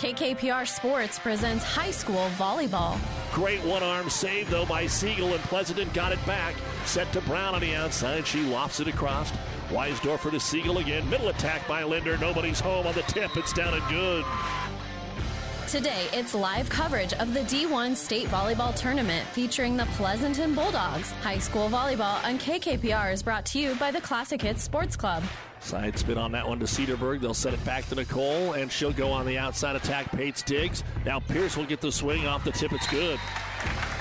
KKPR Sports presents high school volleyball. Great one arm save, though, by Siegel, and Pleasanton got it back. Set to Brown on the outside. She lofts it across. Weisdorfer to Siegel again. Middle attack by Linder. Nobody's home on the tip. It's down and good. Today, it's live coverage of the D1 State Volleyball Tournament featuring the Pleasanton Bulldogs. High school volleyball on KKPR is brought to you by the Classic Hits Sports Club. Side spin on that one to Cedarburg. They'll set it back to Nicole, and she'll go on the outside attack. Pates digs. Now Pierce will get the swing off the tip. It's good.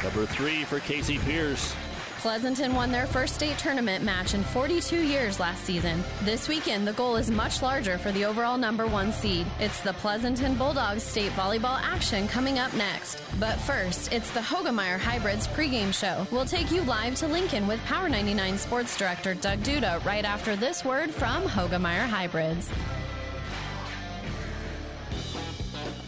Number three for Casey Pierce. Pleasanton won their first state tournament match in 42 years last season. This weekend, the goal is much larger for the overall number one seed. It's the Pleasanton Bulldogs state volleyball action coming up next. But first, it's the Hoegemeyer Hybrids pregame show. We'll take you live to Lincoln with Power 99 Sports Director Doug Duda right after this word from Hoegemeyer Hybrids.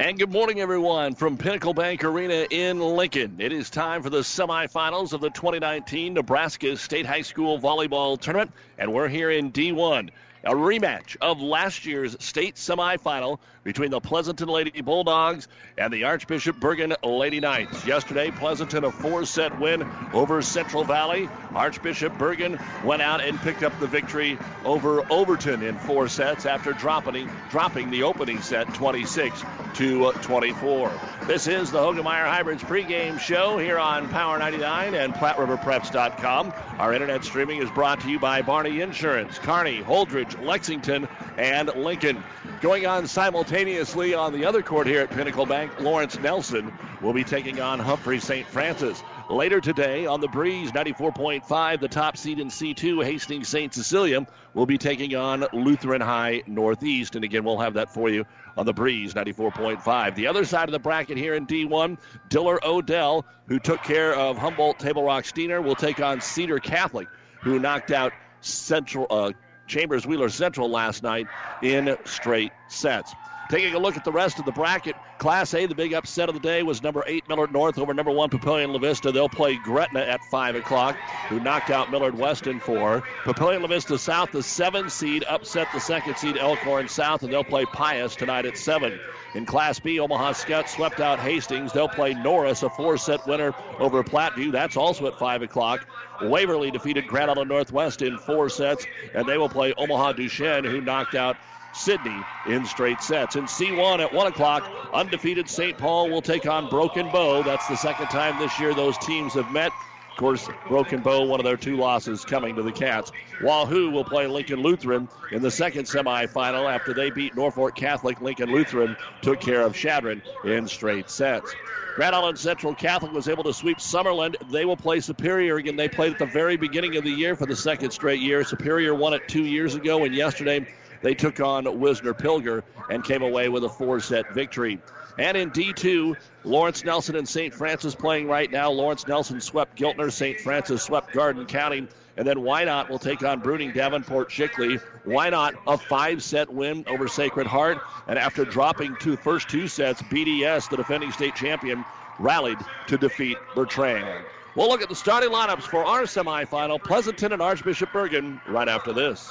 And good morning, everyone, from Pinnacle Bank Arena in Lincoln. It is time for the semifinals of the 2019 Nebraska State High School Volleyball Tournament, and we're here in D1. A rematch of last year's state semifinal between the Pleasanton Lady Bulldogs and the Archbishop Bergan Lady Knights. Yesterday, Pleasanton a four-set win over Central Valley. Archbishop Bergan went out and picked up the victory over Overton in four sets after dropping dropping the opening set 26 to 24. This is the Hoegemeyer Hybrids pregame show here on Power 99 and PlatteRiverPreps.com. Our internet streaming is brought to you by Barney Insurance, Kearney, Holdrege, Lexington, and Lincoln. Going on simultaneously on the other court here at Pinnacle Bank, Lawrence Nelson will be taking on Humphrey St. Francis. Later today on the Breeze 94.5, the top seed in C2, Hastings St. Cecilia, will be taking on Lutheran High Northeast. And again, we'll have that for you on the Breeze 94.5. The other side of the bracket here in D1, Diller Odell, who took care of Humboldt Table Rock Steiner, will take on Cedar Catholic, who knocked out Central uh, Chambers Wheeler Central last night in straight sets. Taking a look at the rest of the bracket, Class A, the big upset of the day was number eight Millard North over number one Papillion La Vista. They'll play Gretna at five o'clock, who knocked out Millard West in four. Papillion La Vista South, the seven seed, upset the second seed Elkhorn South, and they'll play Pius tonight at seven. In Class B, Omaha Skutt swept out Hastings. They'll play Norris, a four-set winner over Platteview. That's also at five o'clock. Waverly defeated Grand Island Northwest in four sets, and they will play Omaha Duchesne, who knocked out Sidney in straight sets. In C1 at 1 o'clock, undefeated St. Paul will take on Broken Bow. That's the second time this year those teams have met. Course, Broken Bow, one of their two losses coming to the Cats. Wahoo will play Lincoln Lutheran in the second semifinal after they beat Norfolk Catholic. Lincoln Lutheran took care of Chadron in straight sets. Grand Island Central Catholic was able to sweep Summerland. They will play Superior again. They played at the very beginning of the year for the second straight year. Superior won it two years ago, and yesterday they took on Wisner Pilger and came away with a four set victory. And in D2, Lawrence Nelson and St. Francis playing right now. Lawrence Nelson swept Giltner, St. Francis swept Garden County. And then Why Wynot will take on Bruning Davenport Shickley. Wynot a five set win over Sacred Heart. And after dropping two first two sets, BDS, the defending state champion, rallied to defeat Bertrand. We'll look at the starting lineups for our semifinal Pleasanton and Archbishop Bergan right after this.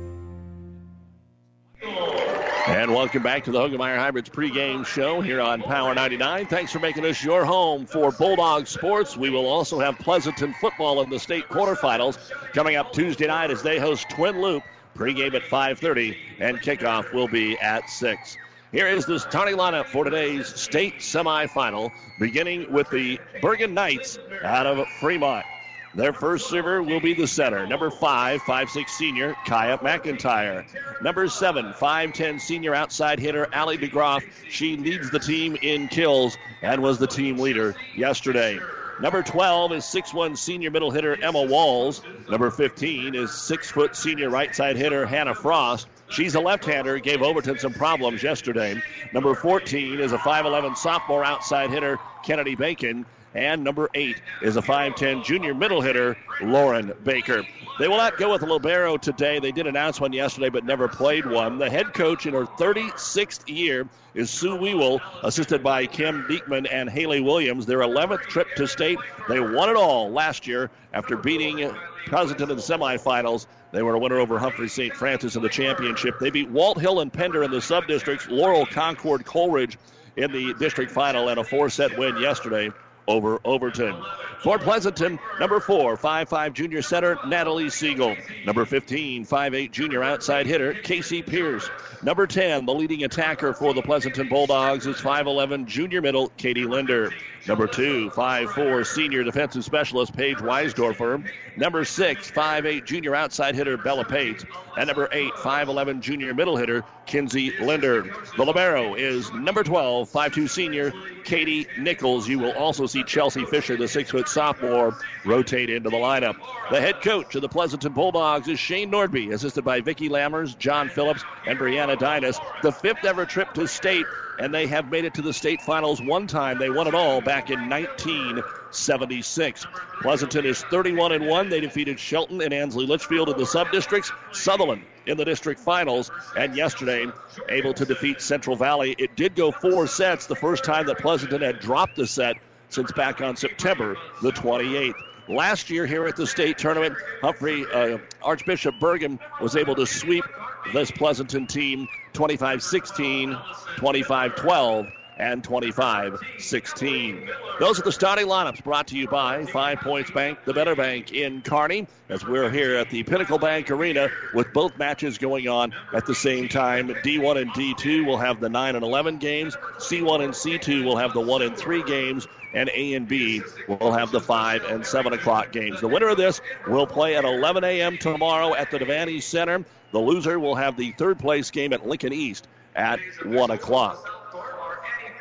And welcome back to the Hoegemeyer Hybrids pregame show here on Power 99. Thanks for making us your home for Bulldog Sports. We will also have Pleasanton football in the state quarterfinals coming up Tuesday night as they host Twin Loop. Pregame at 5:30 and kickoff will be at 6. Here is the starting lineup for today's state semifinal, beginning with the Bergan Knights out of Fremont. Their first server will be the center. Number five, five-six senior, Kaya McIntyre. Number seven, five-ten senior outside hitter, Allie DeGroff. She leads the team in kills and was the team leader yesterday. Number 12 is 6'1 senior middle hitter Emma Walls. Number 15 is 6 foot senior right side hitter Hannah Frost. She's a left hander, gave Overton some problems yesterday. Number 14 is a 5'11 sophomore outside hitter Kennedy Bacon. And number eight is a 5'10 junior middle hitter, Lauren Baker. They will not go with Libero today. They did announce one yesterday, but never played one. The head coach in her 36th year is Sue Weewell, assisted by Kim Beekman and Haley Williams. Their 11th trip to state. They won it all last year after beating Pleasanton in the semifinals. They were a winner over Humphrey St. Francis in the championship. They beat Walthill and Pender in the sub-districts, Laurel Concord Coleridge in the district final, and a four-set win yesterday over Overton. For Pleasanton, number four, five-five junior center, Natalie Siegel. Number 15, five-eight junior outside hitter, Casey Pierce. Number 10, the leading attacker for the Pleasanton Bulldogs is 5'11 junior middle, Katie Linder. Number two, five-four senior defensive specialist, Paige Weisdorfer. Number six, five-eight junior outside hitter, Bella Pate. And number eight, 5'11 junior middle hitter, Kinsey Linder. The Libero is number 12, five-two senior, Katie Nichols. You will also see Chelsea Fisher, the six foot sophomore, rotate into the lineup. The head coach of the Pleasanton Bulldogs is Shane Nordby, assisted by Vicki Lammers, John Phillips, and Brianna The fifth ever trip to state, and they have made it to the state finals one time. They won it all back in 1976. Pleasanton is 31 and 1. They defeated Shelton and Ansley Litchfield in the sub districts, Sutherland in the district finals, and yesterday able to defeat Central Valley. It did go four sets, the first time that Pleasanton had dropped a set since back on September the 28th. Last year here at the state tournament, Humphrey uh, Archbishop Bergan was able to sweep this Pleasanton team 25 16, 25 12, and 25 16. Those are the starting lineups brought to you by Five Points Bank, the Better Bank in Kearney, as we're here at the Pinnacle Bank Arena with both matches going on at the same time. D1 and D2 will have the 9 and 11 games, C1 and C2 will have the 1 and 3 games and A and B will have the 5 and 7 o'clock games. The winner of this will play at 11 a.m. tomorrow at the Devaney Center. The loser will have the third place game at Lincoln East at 1 o'clock.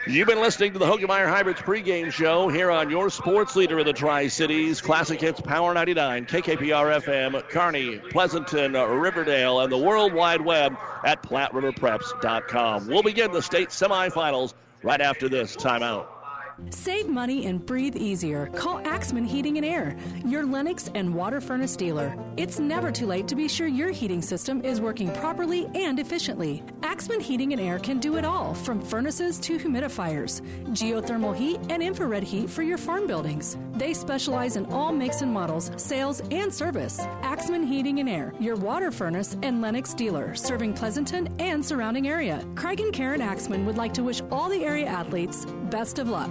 You've been listening to the Hoegemeyer Hybrids pregame show here on your sports leader in the Tri Cities, Classic Hits Power 99, KKPR FM, Kearney, Pleasanton, Riverdale, and the World Wide Web at PlatteRiverPreps.com. We'll begin the state semifinals right after this timeout. Save money and breathe easier. Call Axman Heating and Air, your Lennox and water furnace dealer. It's never too late to be sure your heating system is working properly and efficiently. Axman Heating and Air can do it all, from furnaces to humidifiers, geothermal heat, and infrared heat for your farm buildings. They specialize in all makes and models, sales, and service. Axman Heating and Air, your water furnace and Lennox dealer, serving Pleasanton and surrounding area. Craig and Karen Axman would like to wish all the area athletes best of luck.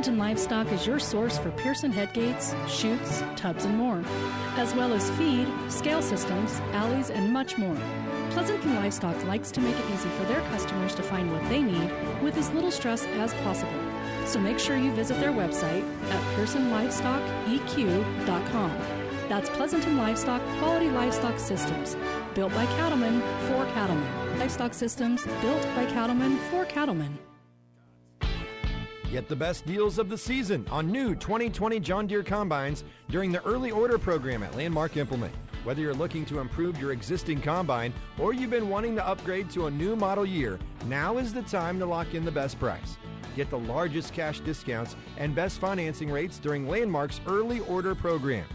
Pleasanton Livestock is your source for Pearson headgates, chutes, tubs, and more, as well as feed, scale systems, alleys, and much more. Pleasanton Livestock likes to make it easy for their customers to find what they need with as little stress as possible. So make sure you visit their website at pearsonlivestockeq.com. That's Pleasanton Livestock Quality Livestock Systems, built by cattlemen for cattlemen. Livestock Systems, built by cattlemen for cattlemen. Get the best deals of the season on new 2020 John Deere combines during the early order program at Landmark Implement. Whether you're looking to improve your existing combine or you've been wanting to upgrade to a new model year, now is the time to lock in the best price. Get the largest cash discounts and best financing rates during Landmark's early order program.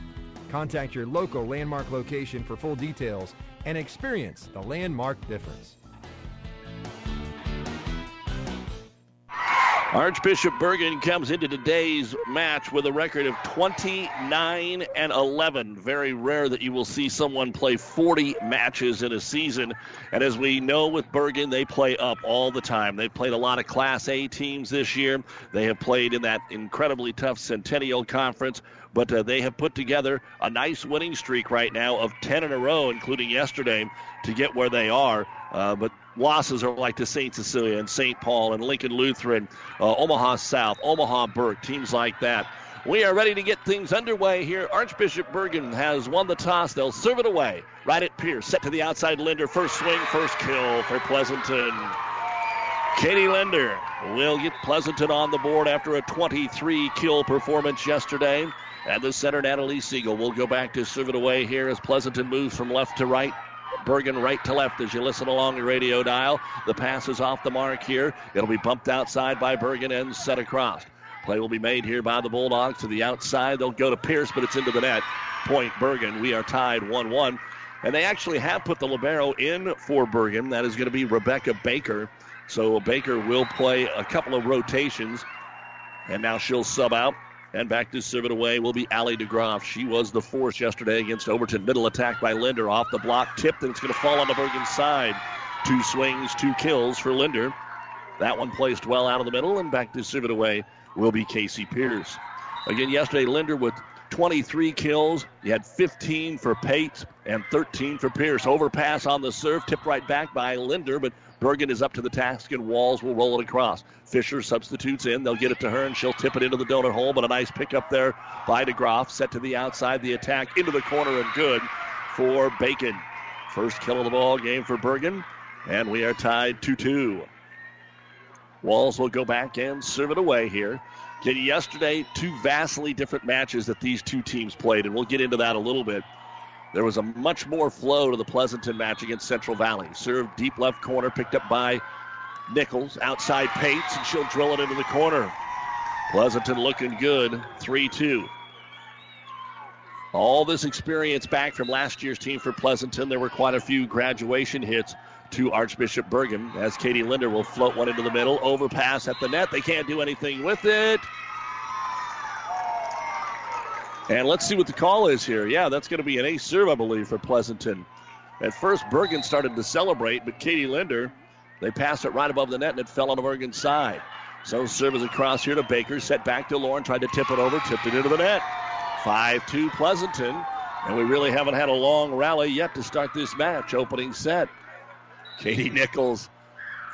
Contact your local Landmark location for full details and experience the Landmark difference. Archbishop Bergan comes into today's match with a record of 29 and 11. Very rare that you will see someone play 40 matches in a season. And as we know with Bergan, they play up all the time. They've played a lot of Class A teams this year. They have played in that incredibly tough Centennial Conference but uh, they have put together a nice winning streak right now of 10 in a row, including yesterday, to get where they are. Uh, but losses are like to St. Cecilia and St. Paul and Lincoln Lutheran, uh, Omaha South, Omaha Burke, teams like that. We are ready to get things underway here. Archbishop Bergan has won the toss. They'll serve it away. Right at Pierce. Set to the outside. Linder. First swing, first kill for Pleasanton. Katie Linder will get Pleasanton on the board after a 23 kill performance yesterday. And the center, Natalie Siegel, will go back to serve it away here as Pleasanton moves from left to right. Bergan right to left as you listen along the radio dial. The pass is off the mark here. It'll be bumped outside by Bergan and set across. Play will be made here by the Bulldogs to the outside. They'll go to Pierce, but it's into the net. Point Bergan. We are tied 1 1. And they actually have put the Libero in for Bergan. That is going to be Rebecca Baker. So Baker will play a couple of rotations. And now she'll sub out. And back to serve it away will be Allie DeGroff. She was the force yesterday against Overton. Middle attack by Linder off the block, tipped, and it's going to fall on the Bergan side. Two swings, two kills for Linder. That one placed well out of the middle, and back to serve it away will be Casey Pierce. Again, yesterday, Linder with 23 kills. He had 15 for Pate and 13 for Pierce. Overpass on the serve, tipped right back by Linder, but Bergan is up to the task, and Walls will roll it across. Fisher substitutes in. They'll get it to her, and she'll tip it into the donut hole. But a nice pickup there by DeGroff. Set to the outside. The attack into the corner, and good for Bacon. First kill of the ball game for Bergan, and we are tied 2 2. Walls will go back and serve it away here. Again, yesterday, two vastly different matches that these two teams played, and we'll get into that a little bit. There was a much more flow to the Pleasanton match against Central Valley. Served deep left corner, picked up by Nichols. Outside Pates, and she'll drill it into the corner. Pleasanton looking good, 3 2. All this experience back from last year's team for Pleasanton. There were quite a few graduation hits to Archbishop Bergan as Katie Linder will float one into the middle. Overpass at the net. They can't do anything with it. And let's see what the call is here. Yeah, that's going to be an ace serve, I believe, for Pleasanton. At first, Bergan started to celebrate, but Katie Linder, they passed it right above the net and it fell on Bergan side. So serve is across here to Baker, set back to Lauren, tried to tip it over, tipped it into the net. 5 2 Pleasanton. And we really haven't had a long rally yet to start this match. Opening set. Katie Nichols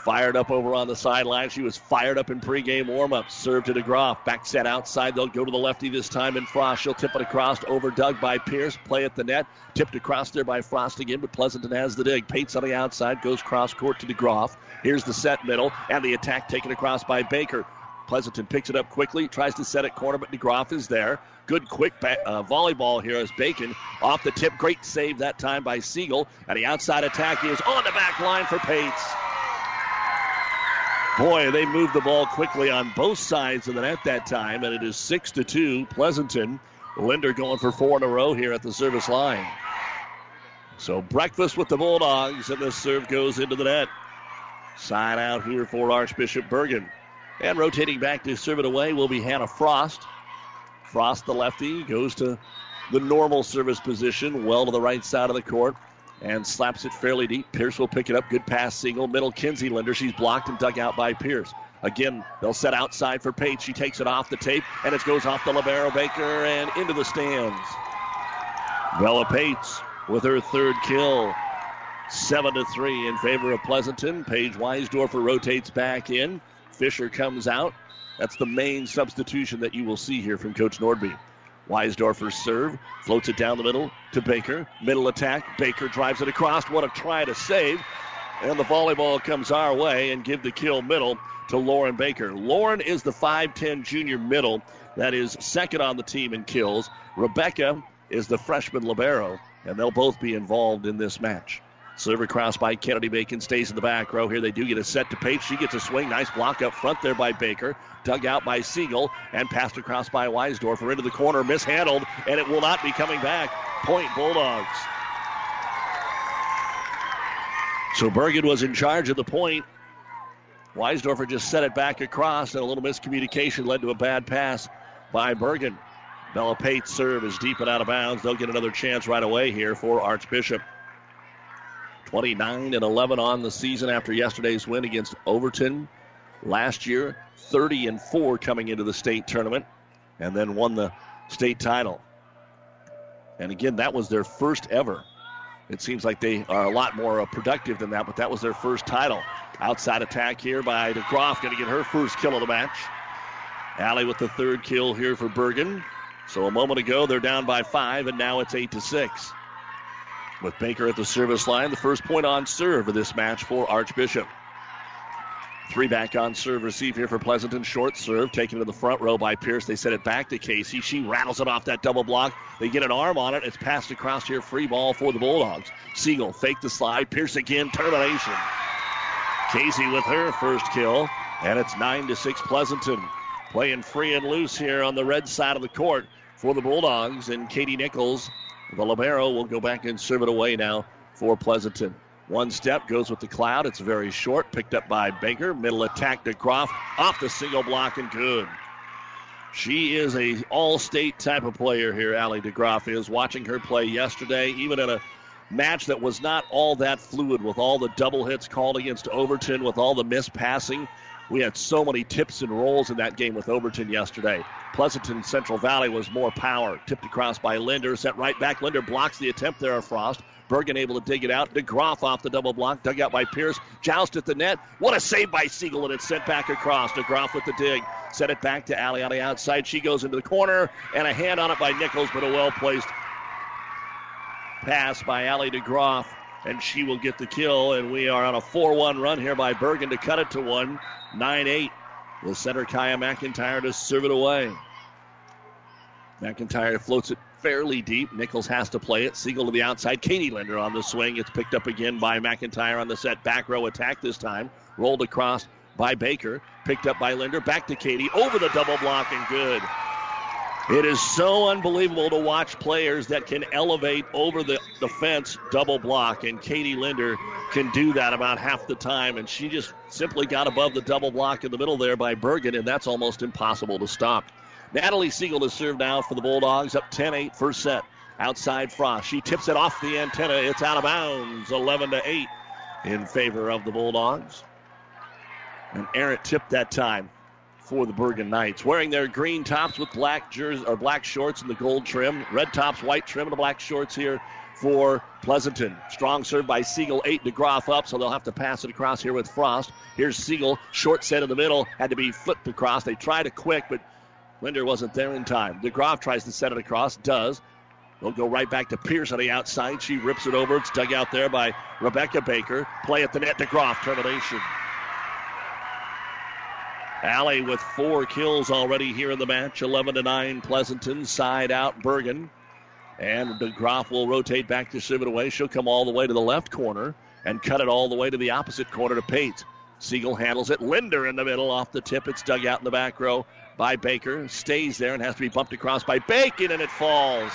Fired up over on the sideline. She was fired up in pregame warmup. Serve to DeGroff. Back set outside. They'll go to the lefty this time in Frost. She'll tip it across. Over dug by Pierce. Play at the net. Tipped across there by Frost again, but Pleasanton has the dig. Pates on the outside. Goes cross court to DeGroff. Here's the set middle. And the attack taken across by Baker. Pleasanton picks it up quickly. Tries to set it corner, but DeGroff is there. Good quick uh, volleyball here as Bacon off the tip. Great save that time by Siegel. And the outside attack is on the back line for Pates. Boy, they moved the ball quickly on both sides of the net that time, and it is six to two. Pleasanton, Linder going for four in a row here at the service line. So breakfast with the Bulldogs, and the serve goes into the net. Side out here for Archbishop Bergan. And rotating back to serve it away will be Hannah Frost. Frost, the lefty, goes to the normal service position, well to the right side of the court and slaps it fairly deep. Pierce will pick it up. Good pass, single. Middle, Kinsey Linder. She's blocked and dug out by Pierce. Again, they'll set outside for Pate. She takes it off the tape, and it goes off the Libero Baker and into the stands. Bella Pates with her third kill. Seven to three in favor of Pleasanton. Paige Weisdorfer rotates back in. Fisher comes out. That's the main substitution that you will see here from Coach Nordby. Weisdorfer serve, floats it down the middle to Baker. Middle attack. Baker drives it across. What a try to save. And the volleyball comes our way and give the kill middle to Lauren Baker. Lauren is the 5'10 junior middle that is second on the team in kills. Rebecca is the freshman libero, and they'll both be involved in this match. Serve across by Kennedy Bacon stays in the back row here. They do get a set to Page. She gets a swing. Nice block up front there by Baker. Dug out by Siegel and passed across by Weisdorfer into the corner. Mishandled, and it will not be coming back. Point Bulldogs. So Bergan was in charge of the point. Weisdorfer just set it back across, and a little miscommunication led to a bad pass by Bergan. Bella Pate's serve is deep and out of bounds. They'll get another chance right away here for Archbishop. 29 and 11 on the season after yesterday's win against Overton last year. 30 and 4 coming into the state tournament, and then won the state title. And again, that was their first ever it seems like they are a lot more uh, productive than that, but that was their first title. Outside attack here by DeGroff, going to get her first kill of the match. Allie with the third kill here for Bergan. So a moment ago, they're down by five, and now it's eight to six. With Baker at the service line, the first point on serve of this match for Archbishop. Three back on serve receive here for Pleasanton. Short serve taken to the front row by Pierce. They set it back to Casey. She rattles it off that double block. They get an arm on it. It's passed across here. Free ball for the Bulldogs. Siegel fake the slide. Pierce again. Termination. Casey with her first kill. And it's 9 to 6 Pleasanton. Playing free and loose here on the red side of the court for the Bulldogs. And Katie Nichols, the Libero, will go back and serve it away now for Pleasanton. One step goes with the cloud. It's very short. Picked up by Baker. Middle attack to Groff. Off the single block and good. She is a all-state type of player here, Allie DeGroff is. Watching her play yesterday, even in a match that was not all that fluid with all the double hits called against Overton, with all the missed passing. We had so many tips and rolls in that game with Overton yesterday. Pleasanton Central Valley was more power. Tipped across by Linder, sent right back. Linder blocks the attempt there of Frost. Bergan able to dig it out. DeGroff off the double block, dug out by Pierce. Joust at the net. What a save by Siegel, and it's sent back across. DeGroff with the dig. Set it back to Allie on the outside. She goes into the corner, and a hand on it by Nichols, but a well placed pass by Allie DeGroff, and she will get the kill. And we are on a 4 1 run here by Bergan to cut it to 1. 9 8. The center Kaya McIntyre to serve it away. McIntyre floats it fairly deep. Nichols has to play it. Siegel to the outside. Katie Linder on the swing. It's picked up again by McIntyre on the set. Back row attack this time. Rolled across by Baker. Picked up by Linder. Back to Katie. Over the double block and good. It is so unbelievable to watch players that can elevate over the, fence double block, and Katie Linder can do that about half the time. And she just simply got above the double block in the middle there by Bergan, and that's almost impossible to stop. Natalie Siegel is served now for the Bulldogs, up 10 8 first set. Outside Frost. She tips it off the antenna. It's out of bounds, 11 to 8 in favor of the Bulldogs. And Errant tipped that time for the Bergan Knights, wearing their green tops with black jersey or black shorts and the gold trim, red tops, white trim, and the black shorts here for Pleasanton. Strong serve by Siegel, eight to Groff up, so they'll have to pass it across here with Frost. Here's Siegel, short set in the middle, had to be flipped across. They tried it quick, but Linder wasn't there in time. DeGroff tries to set it across, does. They'll go right back to Pierce on the outside. She rips it over. It's dug out there by Rebecca Baker. Play at the net. DeGroff termination. Allie with four kills already here in the match. 11 to 9 Pleasanton. Side out Bergan. And DeGroff will rotate back to serve it away. She'll come all the way to the left corner and cut it all the way to the opposite corner to Pate. Siegel handles it. Linder in the middle off the tip. It's dug out in the back row by Baker. Stays there and has to be bumped across by Bacon, and it falls.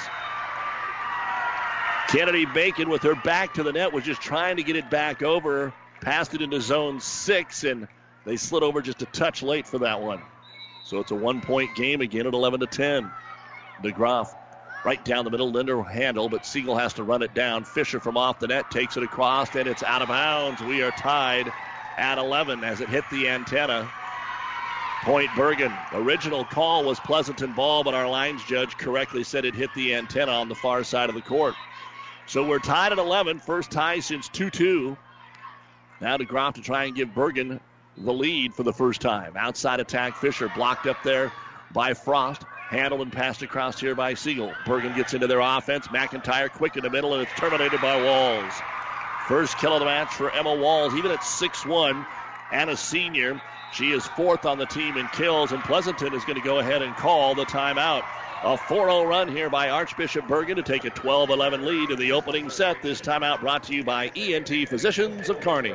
Kennedy Bacon, with her back to the net, was just trying to get it back over. Passed it into zone six, and they slid over just a touch late for that one. So it's a one point game again at 11 to 10. DeGroff right down the middle. Linder handle, but Siegel has to run it down. Fisher from off the net takes it across, and it's out of bounds. We are tied at 11 as it hit the antenna. Point Bergan. Original call was Pleasanton ball, but our lines judge correctly said it hit the antenna on the far side of the court. So we're tied at 11, first tie since 2 2. Now to DeGroff to try and give Bergan the lead for the first time. Outside attack, Fisher blocked up there by Frost. Handled and passed across here by Siegel. Bergan gets into their offense. McIntyre quick in the middle, and it's terminated by Walls. First kill of the match for Emma Walls, even at 6'1 and a senior. She is fourth on the team in kills, and Pleasanton is going to go ahead and call the timeout. A 4 0 run here by Archbishop Bergan to take a 12 11 lead in the opening set. This timeout brought to you by ENT Physicians of Kearney.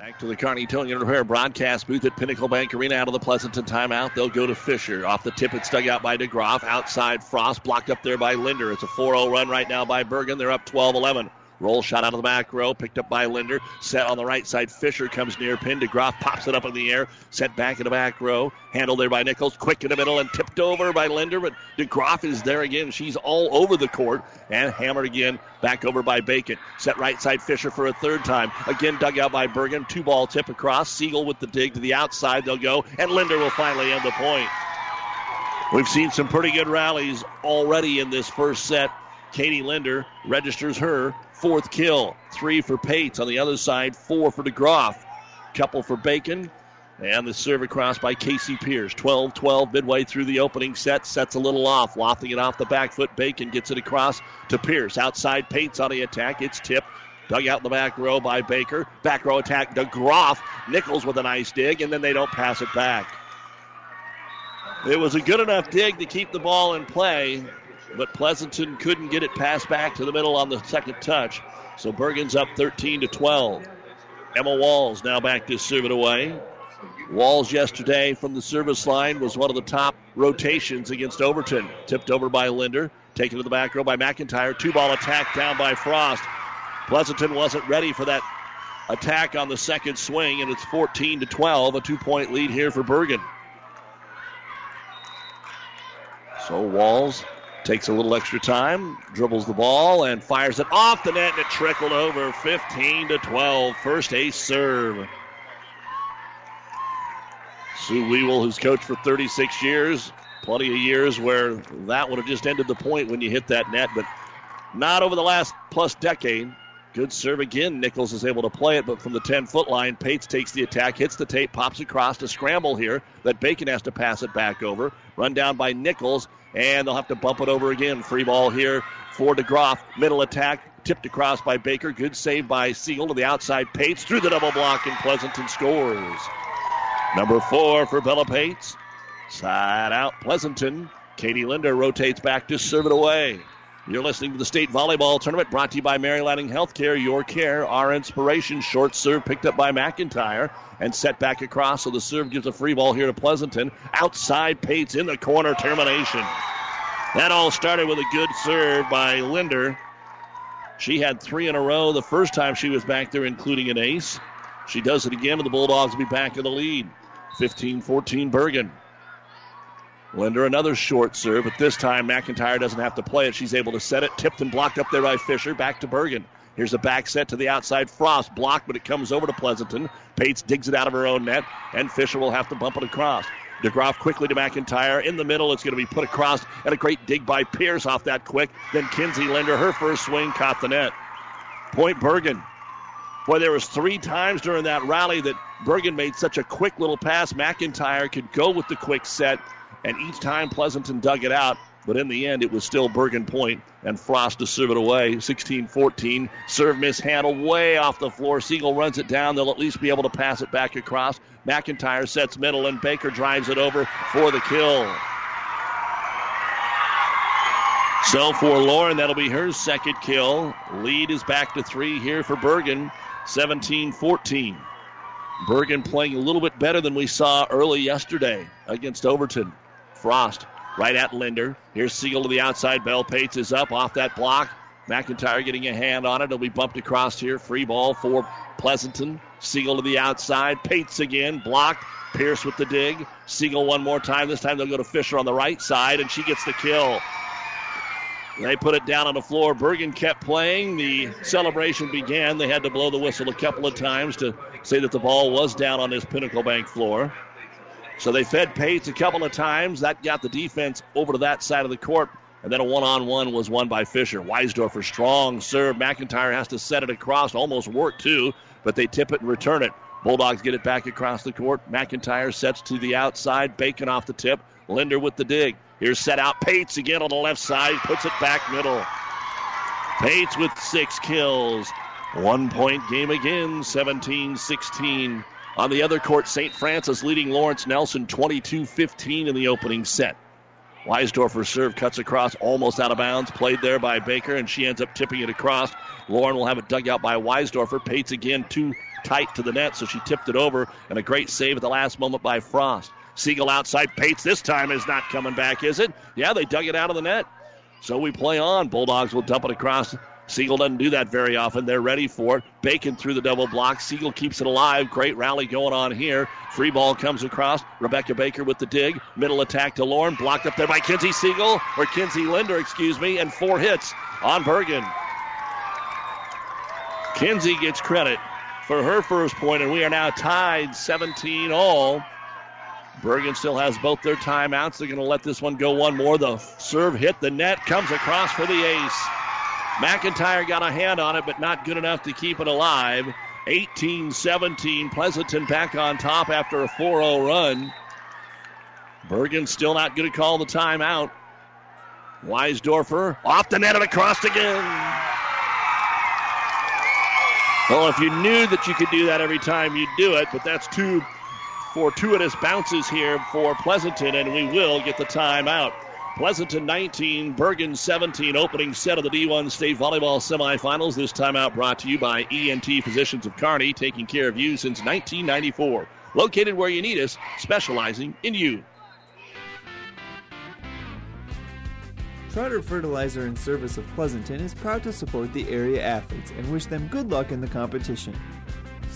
Back to the Kearney Towing and Repair broadcast booth at Pinnacle Bank Arena out of the Pleasanton timeout. They'll go to Fisher. Off the tip, it's dug out by DeGroff. Outside, Frost blocked up there by Linder. It's a 4 0 run right now by Bergan. They're up 12 11. Roll shot out of the back row, picked up by Linder. Set on the right side. Fisher comes near pin. DeGroff pops it up in the air. Set back in the back row. Handled there by Nichols. Quick in the middle and tipped over by Linder. But DeGroff is there again. She's all over the court and hammered again. Back over by Bacon. Set right side Fisher for a third time. Again dug out by Bergan. Two ball tip across. Siegel with the dig to the outside. They'll go. And Linder will finally end the point. We've seen some pretty good rallies already in this first set. Katie Linder registers her fourth kill. Three for Pates on the other side, four for DeGroff. Couple for Bacon. And the serve across by Casey Pierce. 12 12 midway through the opening set. Sets a little off. Lofting it off the back foot. Bacon gets it across to Pierce. Outside Pates on the attack. It's tipped. Dug out in the back row by Baker. Back row attack. DeGroff. Nichols with a nice dig, and then they don't pass it back. It was a good enough dig to keep the ball in play, but Pleasanton couldn't get it passed back to the middle on the second touch. So Bergan's up 13 to 12. Emma Walls now back to serve it away. Walls yesterday from the service line was one of the top rotations against Overton. Tipped over by Linder, taken to the back row by McIntyre. Two ball attack down by Frost. Pleasanton wasn't ready for that attack on the second swing, and it's 14 to 12, a two point lead here for Bergan. So Walls takes a little extra time, dribbles the ball, and fires it off the net, and it trickled over 15 to 12. First ace serve. Sue Weevil, who's coached for 36 years, plenty of years where that would have just ended the point when you hit that net, but not over the last plus decade. Good serve again. Nichols is able to play it, but from the 10 foot line, Pates takes the attack, hits the tape, pops across to scramble here. That Bacon has to pass it back over. Run down by Nichols, and they'll have to bump it over again. Free ball here for DeGroff. Middle attack, tipped across by Baker. Good save by Siegel to the outside. Pates through the double block, and Pleasanton scores. Number four for Bella Pates. Side out, Pleasanton. Katie Linder rotates back to serve it away. You're listening to the state volleyball tournament brought to you by Mary Lanning Healthcare. Your care, our inspiration. Short serve picked up by McIntyre and set back across. So the serve gives a free ball here to Pleasanton. Outside Pates in the corner termination. That all started with a good serve by Linder. She had three in a row the first time she was back there, including an ace. She does it again, and the Bulldogs will be back in the lead. 15 14 Bergan. Linder another short serve, but this time McIntyre doesn't have to play it. She's able to set it. Tipped and blocked up there by Fisher. Back to Bergan. Here's a back set to the outside. Frost blocked, but it comes over to Pleasanton. Pates digs it out of her own net, and Fisher will have to bump it across. DeGroff quickly to McIntyre. In the middle, it's going to be put across, and a great dig by Pierce off that quick. Then Kinsey Linder, her first swing, caught the net. Point Bergan. Boy, there was three times during that rally that Bergan made such a quick little pass. McIntyre could go with the quick set, and each time Pleasanton dug it out. But in the end, it was still Bergan point, and Frost to serve it away. 16 14. Serve mishandled way off the floor. Siegel runs it down. They'll at least be able to pass it back across. McIntyre sets middle, and Baker drives it over for the kill. So for Lauren, that'll be her second kill. Lead is back to three here for Bergan, 17 14. Bergan playing a little bit better than we saw early yesterday against Overton. Frost right at Linder. Here's Siegel to the outside. Bell Pates is up off that block. McIntyre getting a hand on it. It'll be bumped across here. Free ball for Pleasanton. Siegel to the outside. Pates again. Blocked. Pierce with the dig. Siegel one more time. This time they'll go to Fisher on the right side, and she gets the kill. They put it down on the floor. Bergan kept playing. The celebration began. They had to blow the whistle a couple of times to say that the ball was down on this Pinnacle Bank floor. So they fed Pates a couple of times. That got the defense over to that side of the court. And then a one on one was won by Fisher. Weisdorfer, strong serve. McIntyre has to set it across. Almost worked too, but they tip it and return it. Bulldogs get it back across the court. McIntyre sets to the outside. Bacon off the tip. Linder with the dig. Here's set out. Pates again on the left side. Puts it back middle. Pates with six kills. One point game again. 17 16. On the other court, St. Francis leading Lawrence Nelson 22 15 in the opening set. Weisdorfer's serve cuts across, almost out of bounds. Played there by Baker, and she ends up tipping it across. Lauren will have it dug out by Weisdorfer. Pates again too tight to the net, so she tipped it over. And a great save at the last moment by Frost. Siegel outside. Pates this time is not coming back, is it? Yeah, they dug it out of the net. So we play on. Bulldogs will dump it across Siegel doesn't do that very often. They're ready for it. Bacon through the double block. Siegel keeps it alive. Great rally going on here. Free ball comes across. Rebecca Baker with the dig. Middle attack to Lauren. Blocked up there by Kinsey Siegel, or Kinsey Linder, excuse me, and four hits on Bergan. Kinsey gets credit for her first point, and we are now tied 17 all. Bergan still has both their timeouts. They're going to let this one go one more. The serve hit the net, comes across for the ace. McIntyre got a hand on it, but not good enough to keep it alive. 18 17. Pleasanton back on top after a 4 0 run. Bergan still not going to call the timeout. Weisdorfer off the net and across again. Well, if you knew that you could do that every time, you'd do it, but that's two fortuitous bounces here for Pleasanton, and we will get the timeout. Pleasanton 19, Bergan 17, opening set of the D1 State Volleyball Semifinals. This timeout brought to you by ENT Physicians of Kearney, taking care of you since 1994. Located where you need us, specializing in you. Trotter Fertilizer and Service of Pleasanton is proud to support the area athletes and wish them good luck in the competition.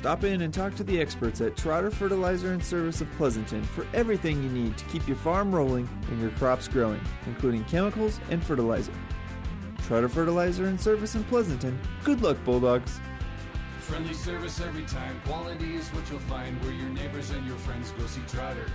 Stop in and talk to the experts at Trotter Fertilizer and Service of Pleasanton for everything you need to keep your farm rolling and your crops growing, including chemicals and fertilizer. Trotter Fertilizer and Service in Pleasanton. Good luck, Bulldogs. Friendly service every time. Quality is what you'll find where your neighbors and your friends go see Trotter.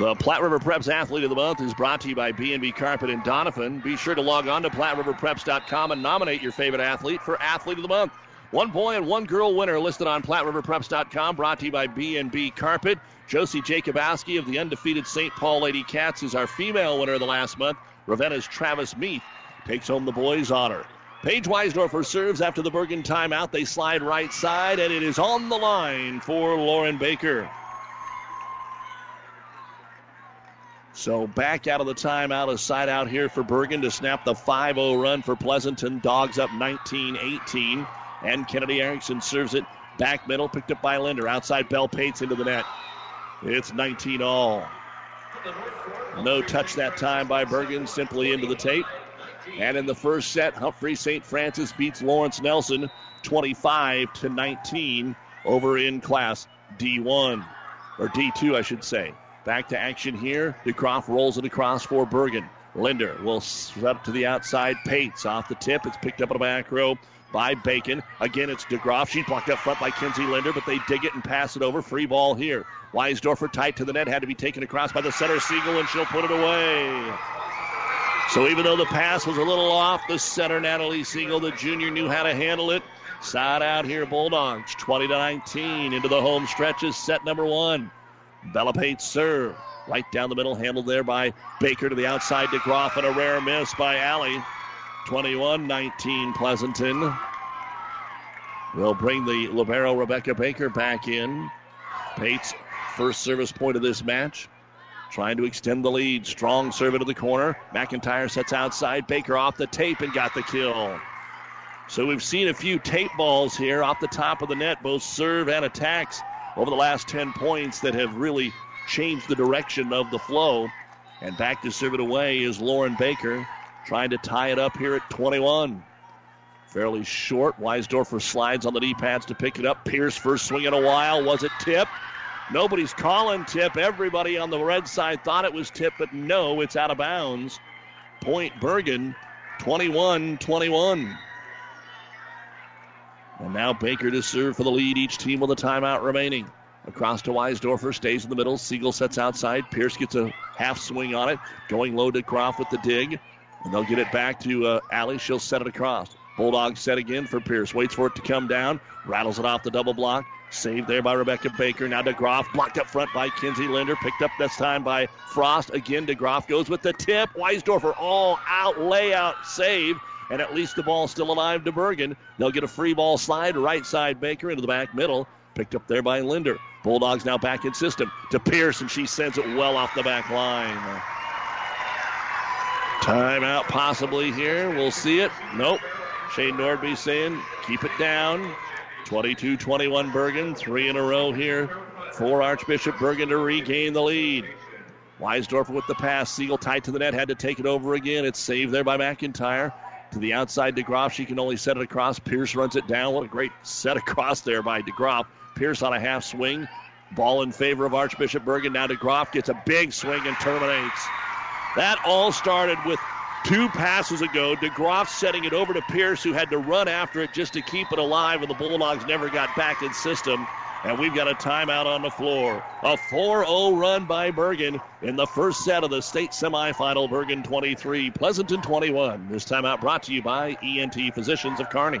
The Platte River Preps Athlete of the Month is brought to you by B&B Carpet and Donovan. Be sure to log on to PlatteRiverPreps.com and nominate your favorite athlete for Athlete of the Month. One boy and one girl winner listed on PlatteRiverPreps.com. Brought to you by B&B Carpet. Josie Jacobowski of the undefeated St. Paul Lady Cats is our female winner of the last month. Ravenna's Travis Meath takes home the boys' honor. Paige Weisdorfer serves after the Bergan timeout. They slide right side, and it is on the line for Lauren Baker. So back out of the timeout, a side out here for Bergan to snap the 5 0 run for Pleasanton. Dogs up 19 18. And Kennedy Erickson serves it back middle, picked up by Linder. Outside Bell Pates into the net. It's 19 all. No touch that time by Bergan, simply into the tape. And in the first set, Humphrey St. Francis beats Lawrence Nelson 25 to 19 over in Class D1 or D2, I should say. Back to action here. DeGroff rolls it across for Bergan. Linder will up to the outside. Pates off the tip. It's picked up back row by Bacon. Again, it's DeGroff. She's blocked up front by Kinsey Linder, but they dig it and pass it over. Free ball here. Weisdorfer tight to the net. Had to be taken across by the center Siegel, and she'll put it away. So even though the pass was a little off, the center Natalie Siegel, the junior, knew how to handle it. Side out here, Bulldogs, 20 to 19 into the home stretches. Set number one. Bella Pates serve. Right down the middle, handled there by Baker to the outside to Groff, and a rare miss by Allie. 21 19 Pleasanton. We'll bring the Libero Rebecca Baker back in. Pates, first service point of this match. Trying to extend the lead. Strong serve into the corner. McIntyre sets outside. Baker off the tape and got the kill. So we've seen a few tape balls here off the top of the net, both serve and attacks over the last 10 points that have really changed the direction of the flow. And back to serve it away is Lauren Baker trying to tie it up here at 21. Fairly short. Weisdorfer slides on the knee pads to pick it up. Pierce first swing in a while. Was it tip? Nobody's calling tip. Everybody on the red side thought it was tip, but no, it's out of bounds. Point Bergan, 21 21. And now Baker to serve for the lead. Each team with a timeout remaining. Across to Weisdorfer, stays in the middle. Siegel sets outside. Pierce gets a half swing on it. Going low to Croft with the dig. And they'll get it back to uh, Allie. She'll set it across. Bulldogs set again for Pierce. Waits for it to come down. Rattles it off the double block. Saved there by Rebecca Baker. Now DeGroff blocked up front by Kinsey Linder. Picked up this time by Frost. Again, DeGroff goes with the tip. Weisdorfer all out layout save. And at least the ball still alive to Bergan. They'll get a free ball slide. Right side Baker into the back middle. Picked up there by Linder. Bulldogs now back in system to Pierce, and she sends it well off the back line. Timeout possibly here. We'll see it. Nope. Shane Nordby saying keep it down. 22 21 Bergan, Three in a row here for Archbishop Bergan to regain the lead. Weisdorfer with the pass. Siegel tight to the net. Had to take it over again. It's saved there by McIntyre. To the outside, DeGroff. She can only set it across. Pierce runs it down. What a great set across there by DeGroff. Pierce on a half swing. Ball in favor of Archbishop Bergan. Now DeGroff gets a big swing and terminates. That all started with two passes ago. DeGroff setting it over to Pierce, who had to run after it just to keep it alive, and the Bulldogs never got back in system. And we've got a timeout on the floor. A 4 0 run by Bergan in the first set of the state semifinal. Bergan 23, Pleasanton 21. This timeout brought to you by ENT Physicians of Kearney.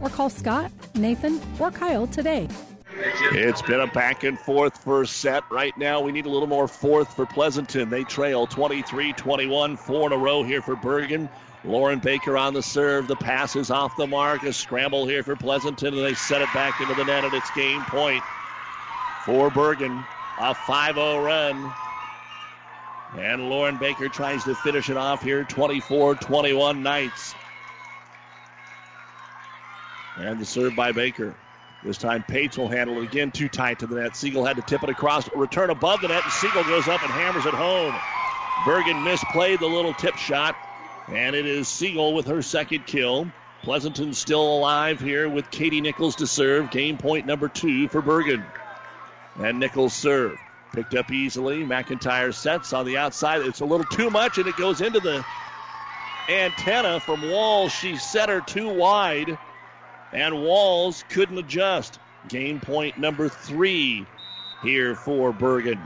or call Scott, Nathan, or Kyle today. It's been a back and forth first set. Right now, we need a little more fourth for Pleasanton. They trail 23 21, four in a row here for Bergan. Lauren Baker on the serve. The pass is off the mark. A scramble here for Pleasanton, and they set it back into the net, and it's game point for Bergan. A 5 0 run. And Lauren Baker tries to finish it off here 24 21 Knights. And the serve by Baker. This time Pates will handle it again, too tight to the net. Siegel had to tip it across, return above the net, and Siegel goes up and hammers it home. Bergan misplayed the little tip shot, and it is Siegel with her second kill. Pleasanton still alive here with Katie Nichols to serve. Game point number two for Bergan. And Nichols serve. Picked up easily. McIntyre sets on the outside. It's a little too much, and it goes into the antenna from Walls. She set her too wide and Walls couldn't adjust. Game point number three here for Bergan.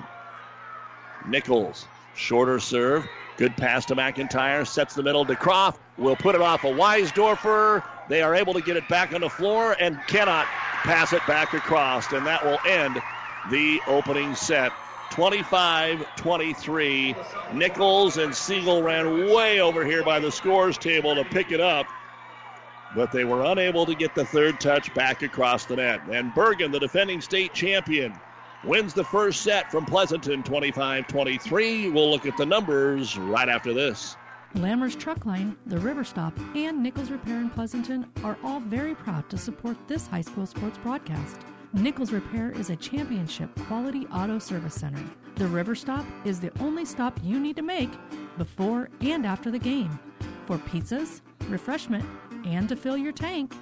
Nichols, shorter serve. Good pass to McIntyre. Sets the middle to Croft. Will put it off a Weisdorfer. They are able to get it back on the floor and cannot pass it back across. And that will end the opening set. 25 23. Nichols and Siegel ran way over here by the scores table to pick it up but they were unable to get the third touch back across the net. And Bergan, the defending state champion, wins the first set from Pleasanton 25 23. We'll look at the numbers right after this. Lammers Truck Line, the River Stop, and Nichols Repair in Pleasanton are all very proud to support this high school sports broadcast. Nichols Repair is a championship quality auto service center. The River Stop is the only stop you need to make before and after the game. For pizzas, refreshment, and to fill your tank.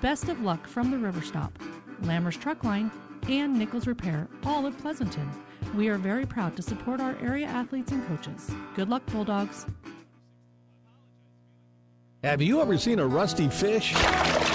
Best of luck from the River Stop, Lammers Truck Line, and Nichols Repair, all of Pleasanton. We are very proud to support our area athletes and coaches. Good luck, Bulldogs. Have you ever seen a rusty fish?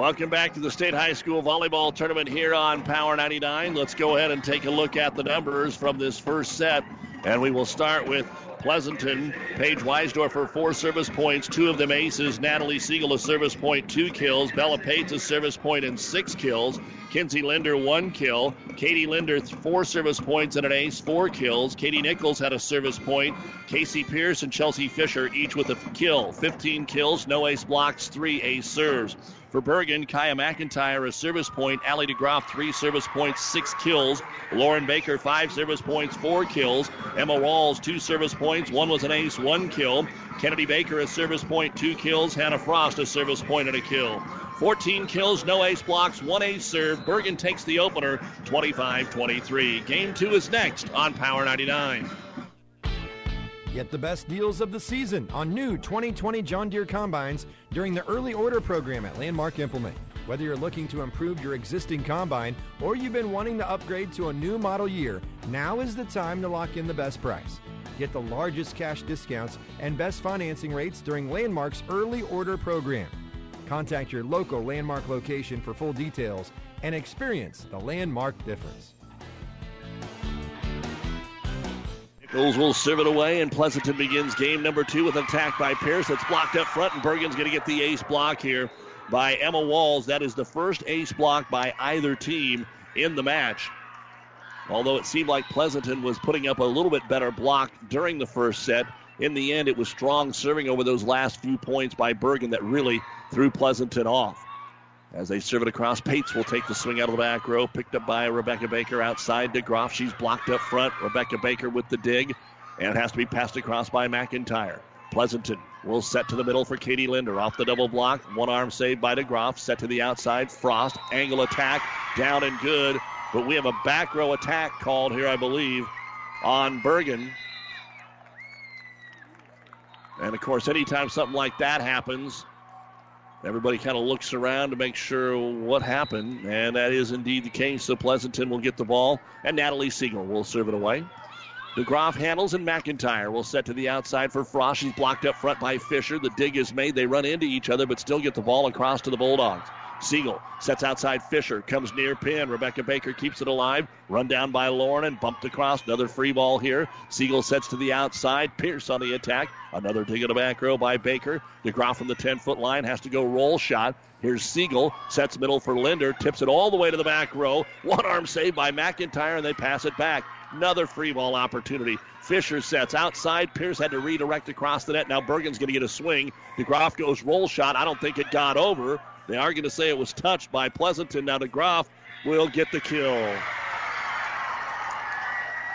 Welcome back to the State High School Volleyball Tournament here on Power 99. Let's go ahead and take a look at the numbers from this first set. And we will start with Pleasanton. Paige Weisdorfer, four service points, two of them aces. Natalie Siegel, a service point, two kills. Bella Pates, a service point, and six kills. Kinsey Linder, one kill. Katie Linder, four service points and an ace, four kills. Katie Nichols had a service point. Casey Pierce and Chelsea Fisher, each with a kill. 15 kills, no ace blocks, three ace serves. For Bergan, Kaya McIntyre, a service point. Allie DeGroff, three service points, six kills. Lauren Baker, five service points, four kills. Emma Walls, two service points. One was an ace, one kill. Kennedy Bacon, a service point, two kills. Hannah Frost, a service point and a kill. 14 kills, no ace blocks, one ace serve. Bergan takes the opener 25 23. Game two is next on Power 99. Get the best deals of the season on new 2020 John Deere combines during the early order program at Landmark Implement. Whether you're looking to improve your existing combine or you've been wanting to upgrade to a new model year, now is the time to lock in the best price. Get the largest cash discounts and best financing rates during Landmark's early order program. Contact your local Landmark location for full details and experience the Landmark difference. Nichols will serve it away, and Pleasanton begins game number two with an attack by Pierce. That's blocked up front, and Bergan's going to get the ace block here by Emma Walls. That is the first ace block by either team in the match. Although it seemed like Pleasanton was putting up a little bit better block during the first set, in the end, it was strong serving over those last few points by Bergan that really threw Pleasanton off. As they serve it across, Pates will take the swing out of the back row, picked up by Rebecca Baker outside DeGroff. She's blocked up front. Rebecca Baker with the dig, and has to be passed across by McIntyre. Pleasanton will set to the middle for Katie Linder. Off the double block. One arm saved by DeGroff. Set to the outside. Frost. Angle attack. Down and good. But we have a back row attack called here, I believe, on Bergan. And of course, anytime something like that happens, everybody kind of looks around to make sure what happened. And that is indeed the case. So Pleasanton will get the ball, and Natalie Siegel will serve it away. DeGroff handles and McIntyre will set to the outside for Frost. She's blocked up front by Fisher. The dig is made. They run into each other, but still get the ball across to the Bulldogs. Siegel sets outside Fisher, comes near pin. Rebecca Baker keeps it alive. Run down by Lauren and bumped across. Another free ball here. Siegel sets to the outside. Pierce on the attack. Another dig in the back row by Baker. DeGroff from the 10 foot line has to go roll shot. Here's Siegel, sets middle for Linder, tips it all the way to the back row. One arm save by McIntyre, and they pass it back. Another free ball opportunity. Fisher sets outside. Pierce had to redirect across the net. Now Bergan's going to get a swing. DeGroff goes roll shot. I don't think it got over. They are going to say it was touched by Pleasanton. Now DeGroff will get the kill.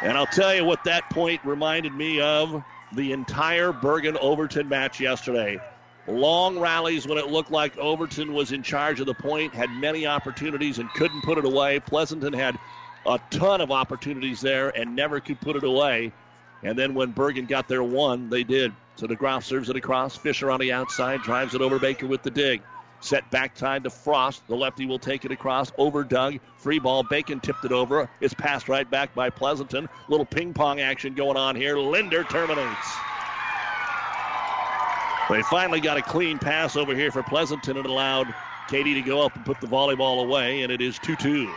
And I'll tell you what that point reminded me of the entire Bergan Overton match yesterday. Long rallies when it looked like Overton was in charge of the point, had many opportunities and couldn't put it away. Pleasanton had a ton of opportunities there and never could put it away. And then when Bergan got their one, they did. So DeGroff serves it across. Fisher on the outside drives it over Baker with the dig. Set back time to Frost. The lefty will take it across over dug. Free ball. Bacon tipped it over. It's passed right back by Pleasanton. Little ping pong action going on here. Linder terminates. They finally got a clean pass over here for Pleasanton and allowed Katie to go up and put the volleyball away, and it is 2 2.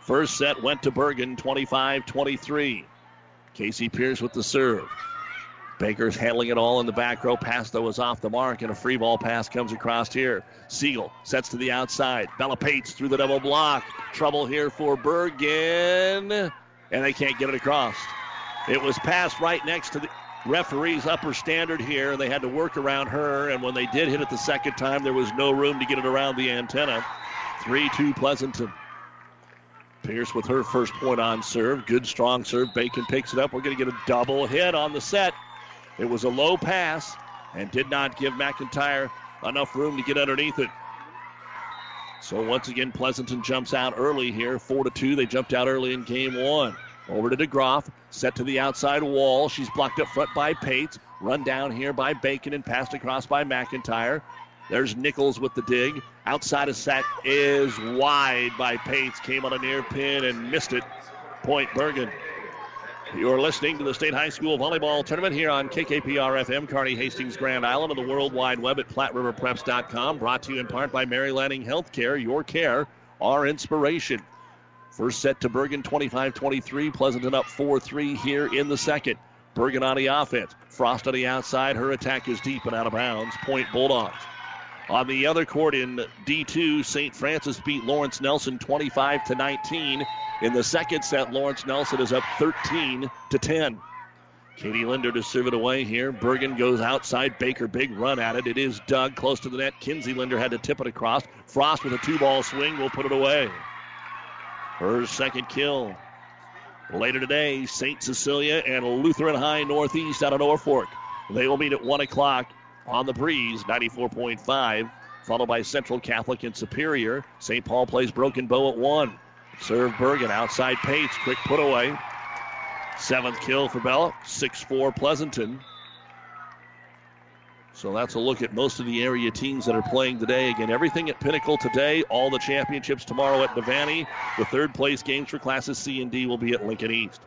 First set went to Bergen 25 23. Casey Pierce with the serve. Baker's handling it all in the back row. Pass, though, is off the mark, and a free ball pass comes across here. Siegel sets to the outside. Bella Pates through the double block. Trouble here for Bergan, and they can't get it across. It was passed right next to the referee's upper standard here, and they had to work around her. And when they did hit it the second time, there was no room to get it around the antenna. 3 2 Pleasanton. Pierce with her first point on serve. Good strong serve. Bacon picks it up. We're going to get a double hit on the set. It was a low pass and did not give McIntyre enough room to get underneath it. So once again, Pleasanton jumps out early here, four to two. They jumped out early in game one. Over to DeGroff, set to the outside wall. She's blocked up front by Pates. Run down here by Bacon and passed across by McIntyre. There's Nichols with the dig. Outside of set is wide by Pates. Came on a near pin and missed it. Point Bergan. You're listening to the State High School Volleyball Tournament here on KKPR FM, Kearney Hastings, Grand Island, and the World Wide Web at PlatteRiverPreps.com. Brought to you in part by Mary Lanning Healthcare. Your care, our inspiration. First set to Bergan 25 23. Pleasanton up 4 3 here in the second. Bergan on the offense. Frost on the outside. Her attack is deep and out of bounds. Point Bulldogs. On the other court in D2, St. Francis beat Lawrence Nelson 25 to 19. In the second set, Lawrence Nelson is up 13 to 10. Katie Linder to serve it away here. Bergan goes outside. Baker, big run at it. It is dug close to the net. Kinsey Linder had to tip it across. Frost with a two ball swing will put it away. Her second kill. Later today, St. Cecilia and Lutheran High Northeast out of Norfolk. They will meet at 1 o'clock on the breeze, 94.5, followed by Central Catholic and Superior. St. Paul plays Broken Bow at 1. Serve Bergan outside Pates. Quick put away. Seventh kill for Bella. 6 4 Pleasanton. So that's a look at most of the area teams that are playing today. Again, everything at Pinnacle today, all the championships tomorrow at Devaney. The third place games for classes C and D will be at Lincoln East.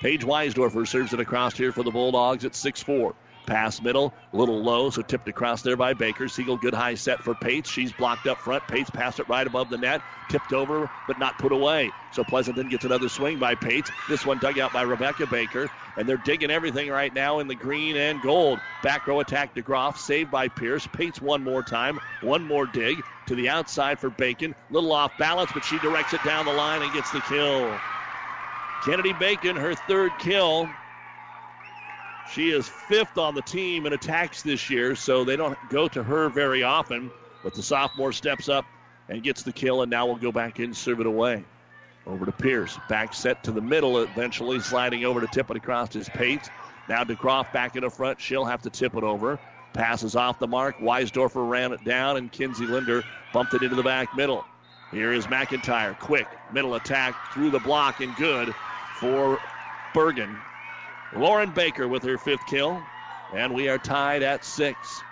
Paige Weisdorfer serves it across here for the Bulldogs at 6 4. Pass middle, a little low, so tipped across there by Baker. Siegel, good high set for Pates. She's blocked up front. Pates passed it right above the net, tipped over, but not put away. So Pleasanton gets another swing by Pates. This one dug out by Rebecca Baker, and they're digging everything right now in the green and gold. Back row attack DeGroff, saved by Pierce. Pates one more time, one more dig to the outside for Bacon. Little off balance, but she directs it down the line and gets the kill. Kennedy Bacon, her third kill. She is fifth on the team in attacks this year, so they don't go to her very often. But the sophomore steps up and gets the kill, and now we'll go back in, serve it away. Over to Pierce. Back set to the middle, eventually sliding over to tip it across his Pates. Now DeGroff back in the front. She'll have to tip it over. Passes off the mark. Weisdorfer ran it down, and Kinsey Linder bumped it into the back middle. Here is McIntyre. Quick middle attack through the block and good for Bergan. Lauren Baker with her fifth kill, and we are tied at six.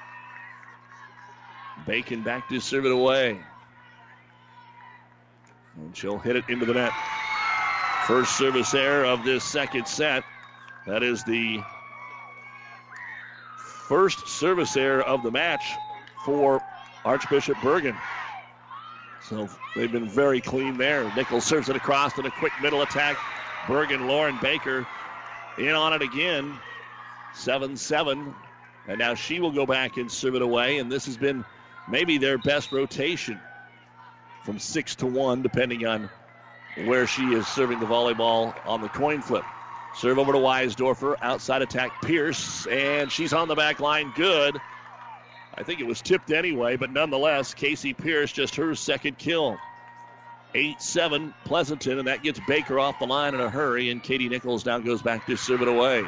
Bacon back to serve it away. And she'll hit it into the net. First service error of this second set. That is the first service error of the match for Archbishop Bergan. So they've been very clean there. Nichols serves it across in a quick middle attack. Bergan, Lauren Baker in on it again. 7 7. And now she will go back and serve it away. And this has been maybe their best rotation from 6 to 1, depending on where she is serving the volleyball on the coin flip. Serve over to Weisdorfer. Outside attack, Pierce. And she's on the back line. Good. I think it was tipped anyway, but nonetheless, Casey Pierce just her second kill. 8 7 Pleasanton, and that gets Baker off the line in a hurry, and Katie Nichols now goes back to serve it away.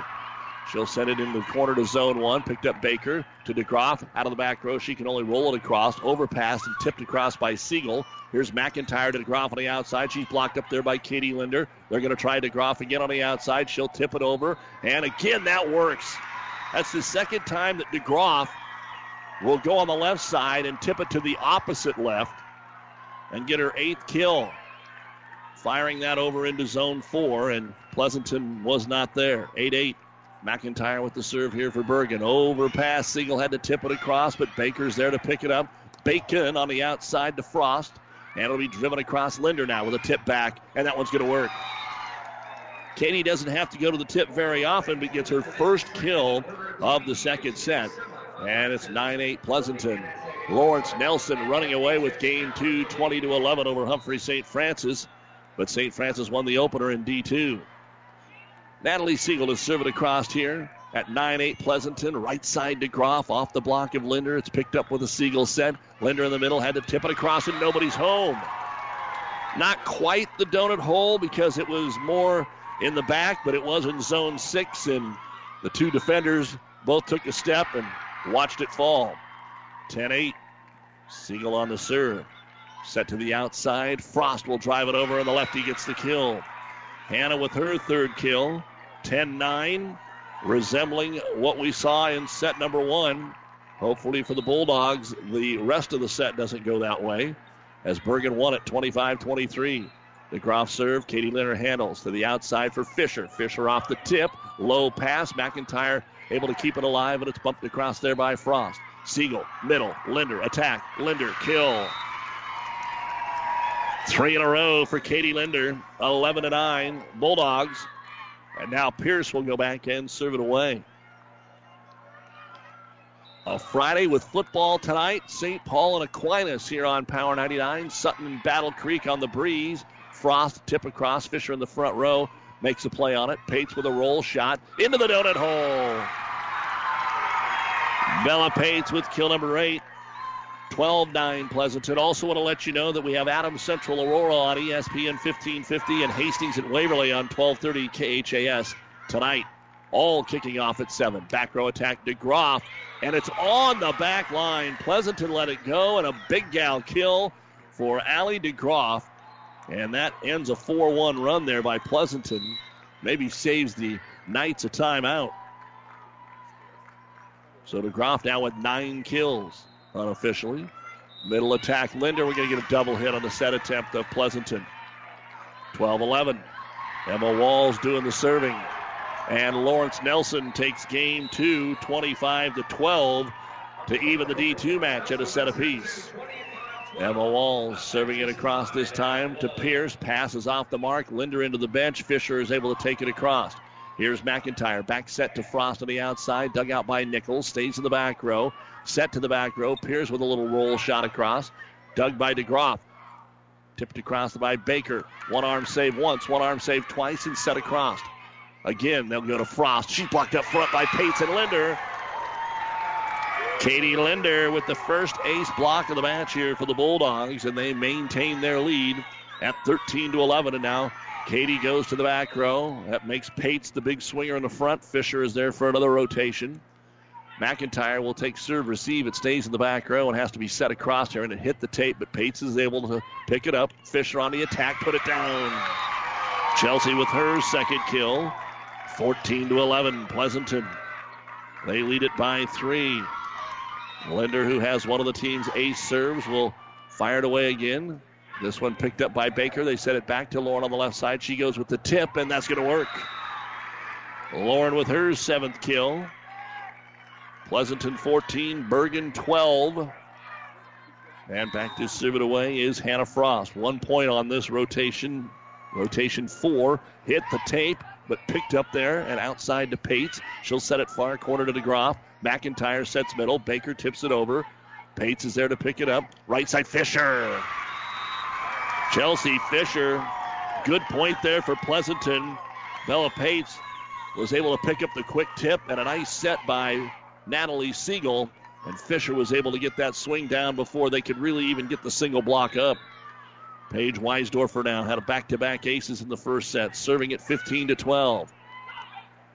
She'll send it in the corner to zone one. Picked up Baker to DeGroff. Out of the back row. She can only roll it across. Overpassed and tipped across by Siegel. Here's McIntyre to DeGroff on the outside. She's blocked up there by Katie Linder. They're going to try DeGroff again on the outside. She'll tip it over. And again, that works. That's the second time that DeGroff will go on the left side and tip it to the opposite left and get her eighth kill. Firing that over into zone four, and Pleasanton was not there. 8 8. McIntyre with the serve here for Bergan. Overpass. Siegel had to tip it across, but Baker's there to pick it up. Bacon on the outside to Frost. And it'll be driven across Linder now with a tip back, and that one's going to work. Katie doesn't have to go to the tip very often, but gets her first kill of the second set. And it's 9 8 Pleasanton. Lawrence Nelson running away with game two, 20 to 11 over Humphrey St. Francis. But St. Francis won the opener in D2. Natalie Siegel is serving across here at 9 8 Pleasanton. Right side to Groff off the block of Linder. It's picked up with a Siegel set. Linder in the middle had to tip it across, and nobody's home. Not quite the donut hole because it was more in the back, but it was in zone six, and the two defenders Both took a step and watched it fall. 10 8. Siegel on the serve. Set to the outside. Frost will drive it over, and the lefty gets the kill. Hannah with her third kill. 10 9, resembling what we saw in set number one. Hopefully for the Bulldogs, the rest of the set doesn't go that way as Bergan won it 25 23. The DeGroff serve. Katie Linder handles to the outside for Fisher. Fisher off the tip. Low pass. McIntyre able to keep it alive, and it's bumped across there by Frost. Siegel, middle. Linder, attack. Linder, kill. Three in a row for Katie Linder. 11 to 9. Bulldogs. And now Pierce will go back and serve it away. A Friday with football tonight. St. Paul and Aquinas here on Power 99. Sutton and Battle Creek on the breeze. Frost tip across. Fisher in the front row makes a play on it. Pates with a roll shot into the donut hole. Bella Pates with kill number eight. 12 9 Pleasanton. Also, want to let you know that we have Adams Central Aurora on ESPN 1550 and Hastings at Waverly on 1230 KHAS tonight. All kicking off at 7. Back row attack, DeGroff, and it's on the back line. Pleasanton let it go, and a big gal kill for Allie DeGroff. And that ends a 4 1 run there by Pleasanton. Maybe saves the Knights a timeout. So DeGroff now with nine kills unofficially. Middle attack, Linder. We're going to get a double hit on the set attempt of Pleasanton. 12 11. Emma Walls doing the serving. And Lawrence Nelson takes game two, 25 to 12, to even the D2 match at a set apiece. Emma Walls serving it across this time to Pierce. Passes off the mark. Linder into the bench. Fisher is able to take it across. Here's McIntyre. Back set to Frost on the outside. Dug out by Nichols. Stays in the back row. Set to the back row. Pierce with a little roll shot across. Dug by DeGroff. Tipped across by Baker. One arm save once. One arm save twice and set across. Again, they'll go to Frost. She's blocked up front by Pates and Linder. Katie Linder with the first ace block of the match here for the Bulldogs, and they maintain their lead at 13 to 11. And now Katie goes to the back row. That makes Pates the big swinger in the front. Fisher is there for another rotation. McIntyre will take serve receive. It stays in the back row and has to be set across here, and it hit the tape, but Pates is able to pick it up. Fisher on the attack, put it down. Chelsea with her second kill. 14 to 11, Pleasanton. They lead it by three. Linder, who has one of the team's ace serves, will fire it away again. This one picked up by Baker. They set it back to Lauren on the left side. She goes with the tip, and that's going to work. Lauren with her seventh kill. Pleasanton 14, Bergan 12. And back to serve it away is Hannah Frost. One point on this rotation. Rotation four. Hit the tape, but picked up there and outside to Pates. She'll set it far corner to DeGroff. McIntyre sets middle. Baker tips it over. Pates is there to pick it up. Right side, Fisher. Chelsea Fisher. Good point there for Pleasanton. Bella Pates was able to pick up the quick tip and a nice set by Natalie Siegel. And Fisher was able to get that swing down before they could really even get the single block up. Paige Weisdorfer now had a back-to-back aces in the first set, serving at 15 to 12.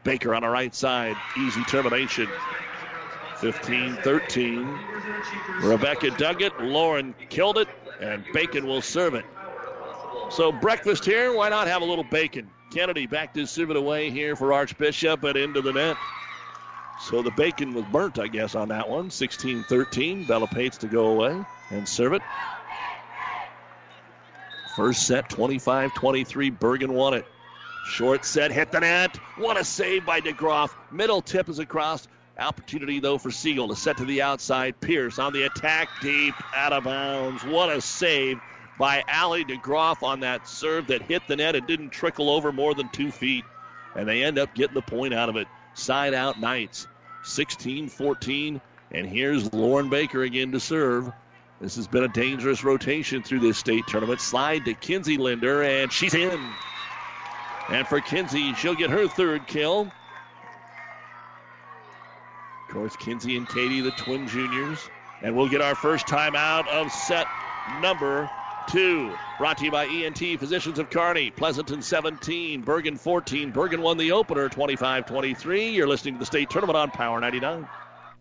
Baker on the right side, easy termination. 15-13. Rebecca dug it, Lauren killed it, and Bacon will serve it. So breakfast here, why not have a little bacon? Kennedy back to serve it away here for Archbishop and into the net. So the bacon was burnt, I guess, on that one. 16-13. Bella Pates to go away and serve it. First set, 25-23. Bergan won it. Short set, hit the net. What a save by DeGroff. Middle tip is across. Opportunity, though, for Siegel to set to the outside. Pierce on the attack, deep, out of bounds. What a save by Allie DeGroff on that serve that hit the net and didn't trickle over more than two feet. And they end up getting the point out of it. Side out Knights. 16 14. And here's Lauren Baker again to serve. This has been a dangerous rotation through this state tournament. Slide to Kinsey Linder, and she's in. And for Kinsey, she'll get her third kill. Of course, Kinsey and Katie, the twin juniors. And we'll get our first time out of set number two. Brought to you by ENT Physicians of Kearney. Pleasanton 17, Bergan 14. Bergan won the opener 25 23. You're listening to the state tournament on Power 99.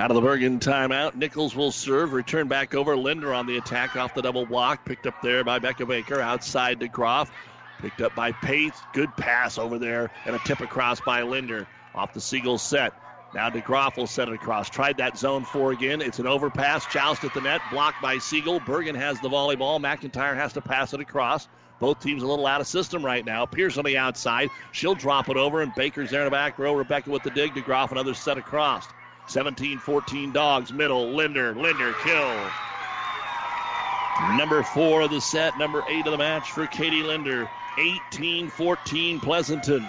Out of the Bergan timeout, Nichols will serve. Return back over. Linder on the attack off the double block. Picked up there by Becca Baker. Outside to Groff. Picked up by Pates. Good pass over there. And a tip across by Linder. Off the Siegel set. Now DeGroff will set it across. Tried that zone four again. It's an overpass. Joust at the net. Blocked by Siegel. Bergan has the volleyball. McIntyre has to pass it across. Both teams a little out of system right now. Pierce on the outside. She'll drop it over, and Baker's there in the back row. Rebecca with the dig. DeGroff another set across. 17 14 dogs, middle, Linder, Linder, kill. Number four of the set, number eight of the match for Katie Linder. 18 14 Pleasanton.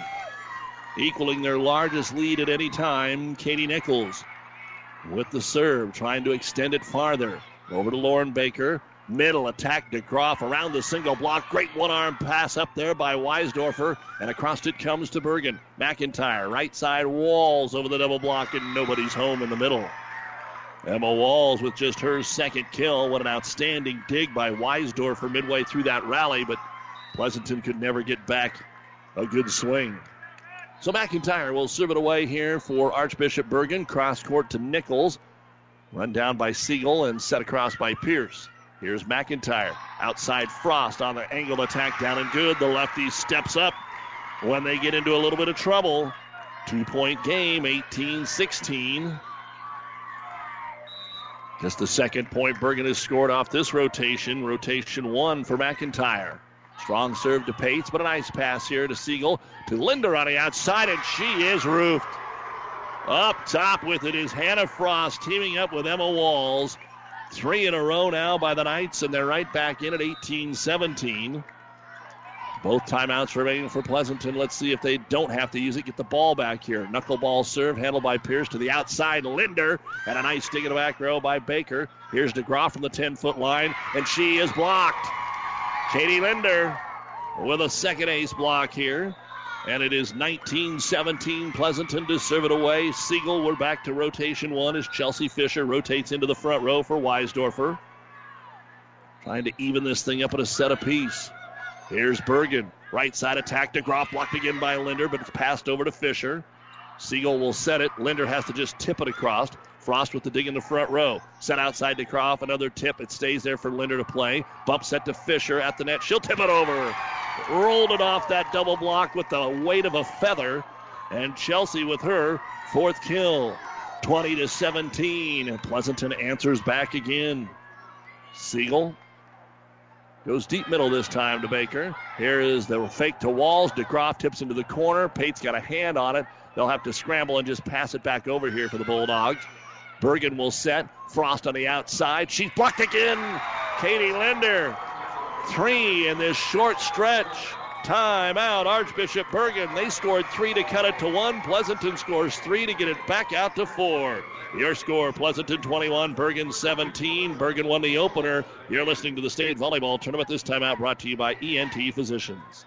Equaling their largest lead at any time, Katie Nichols with the serve, trying to extend it farther. Over to Lauren Baker. Middle attack to Groff around the single block. Great one arm pass up there by Weisdorfer. And across it comes to Bergan. McIntyre, right side Walls over the double block, and nobody's home in the middle. Emma Walls with just her second kill. What an outstanding dig by Weisdorfer midway through that rally, but Pleasanton could never get back a good swing. So McIntyre will serve it away here for Archbishop Bergan. Cross court to Nichols. Run down by Siegel and set across by Pierce. Here's McIntyre. Outside Frost on the angled attack down and good. The lefty steps up when they get into a little bit of trouble. Two point game, 18 16. Just the second point Bergan has scored off this rotation. Rotation one for McIntyre. Strong serve to Pates, but a nice pass here to Siegel. To Linder on the outside, and she is roofed. Up top with it is Hannah Frost teaming up with Emma Walls. Three in a row now by the Knights, and they're right back in at 18 17. Both timeouts remaining for Pleasanton. Let's see if they don't have to use it. Get the ball back here. Knuckleball serve handled by Pierce to the outside. Linder and a nice dig in the back row by Baker. Here's DeGroff from the 10 foot line, and she is blocked. Katie Linder with a second ace block here. And it is 19 17 Pleasanton to serve it away. Siegel, we're back to rotation one as Chelsea Fisher rotates into the front row for Weisdorfer. Trying to even this thing up at a set apiece. Here's Bergan. Right side attack to Groff, blocked again by Linder, but it's passed over to Fisher. Siegel will set it. Linder has to just tip it across. Frost with the dig in the front row. Set outside to Croft. Another tip. It stays there for Linder to play. Bump set to Fisher at the net. She'll tip it over. Rolled it off that double block with the weight of a feather. And Chelsea with her fourth kill. 20 to 17. Pleasanton answers back again. Siegel goes deep middle this time to Baker. Here is the fake to Walls. DeGroff tips into the corner. Pate's got a hand on it. They'll have to scramble and just pass it back over here for the Bulldogs. Bergan will set. Frost on the outside. She's blocked again. Katie Linder. Three in this short stretch. Timeout, Archbishop Bergan. They scored three to cut it to one. Pleasanton scores three to get it back out to four. Your score, Pleasanton 21, Bergan 17. Bergan won the opener. You're listening to the state volleyball tournament. This time out brought to you by ENT Physicians.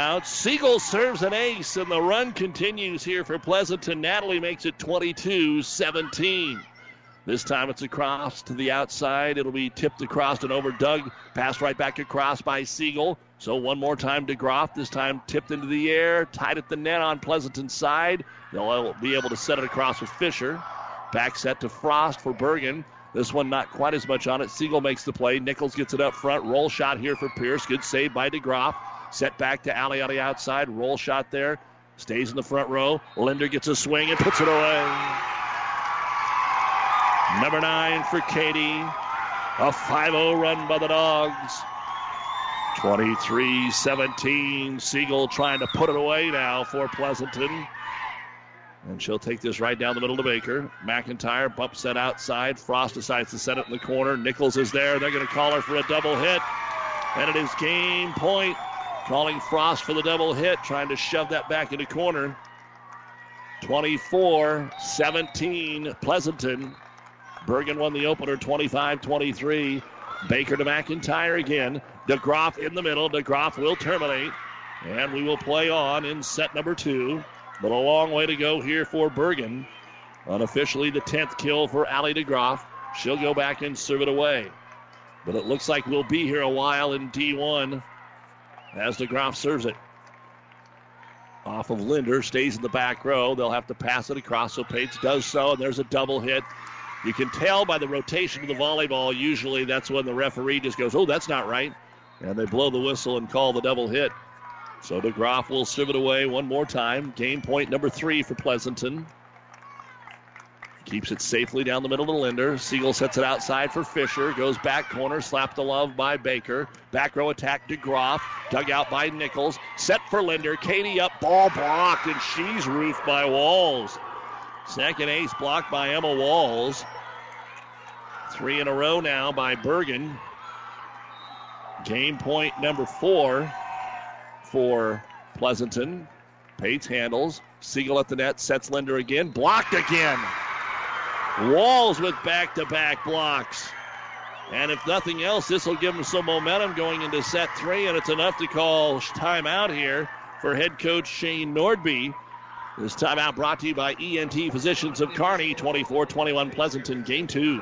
Siegel serves an ace, and the run continues here for Pleasanton. Natalie makes it 22 17. This time it's across to the outside. It'll be tipped across and over. Dug passed right back across by Siegel. So one more time to Groff. This time tipped into the air, tied at the net on Pleasanton's side. They'll be able to set it across with Fisher. Back set to Frost for Bergan. This one not quite as much on it. Siegel makes the play. Nichols gets it up front. Roll shot here for Pierce. Good save by DeGroff. Set back to Allie on the outside. Roll shot there. Stays in the front row. Linder gets a swing and puts it away. Number nine for Katie. A 5 0 run by the Dogs. 23 17. Siegel trying to put it away now for Pleasanton. And she'll take this right down the middle to Baker. McIntyre bumps that outside. Frost decides to set it in the corner. Nichols is there. They're going to call her for a double hit. And it is game point Calling Frost for the double hit, trying to shove that back into corner. 24 17, Pleasanton. Bergan won the opener 25 23. Baker to McIntyre again. DeGroff in the middle. DeGroff will terminate. And we will play on in set number two. But a long way to go here for Bergan. Unofficially, the 10th kill for Allie DeGroff. She'll go back and serve it away. But it looks like we'll be here a while in D1 as DeGroff serves it. Off of Linder, stays in the back row. They'll have to pass it across, so Pates does so, and there's a double hit. You can tell by the rotation of the volleyball, usually that's when the referee just goes, oh, that's not right. And they blow the whistle and call the double hit. So DeGroff will serve it away one more time. Game point number three for Pleasanton. Keeps it safely down the middle to Linder. Siegel sets it outside for Fisher. Goes back corner. Slapped the love by Baker. Back row attack to Groff. Dug out by Nichols. Set for Linder. Katie up. Ball blocked, and she's roofed by Walls. Second ace blocked by Emma Walls. Three in a row now by Bergan. Game point number four for Pleasanton. Pates handles. Siegel at the net. Sets Linder again. Blocked again. Walls with back to back blocks. And if nothing else, this will give them some momentum going into set three, and it's enough to call timeout here for head coach Shane Nordby. This timeout brought to you by ENT Physicians of Kearney, 24 21 Pleasanton, game two.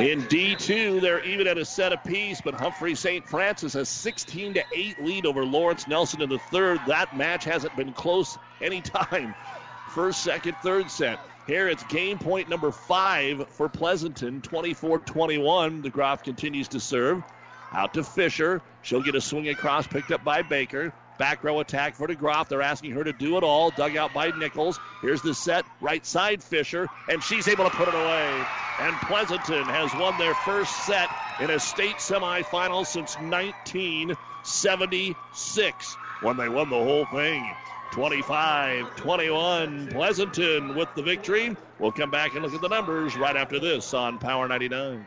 In D2, they're even at a set apiece, but Humphrey St. Francis has 16 to 8 lead over Lawrence Nelson in the third. That match hasn't been close any time. First, second, third set. Here it's game point number five for Pleasanton, 24 21. The DeGroff continues to serve. Out to Fisher. She'll get a swing across, picked up by Baker. Back row attack for DeGroff. They're asking her to do it all. Dug out by Nichols. Here's the set. Right side Fisher. And she's able to put it away. And Pleasanton has won their first set in a state semifinal since 1976 when they won the whole thing. 25 21. Pleasanton with the victory. We'll come back and look at the numbers right after this on Power 99.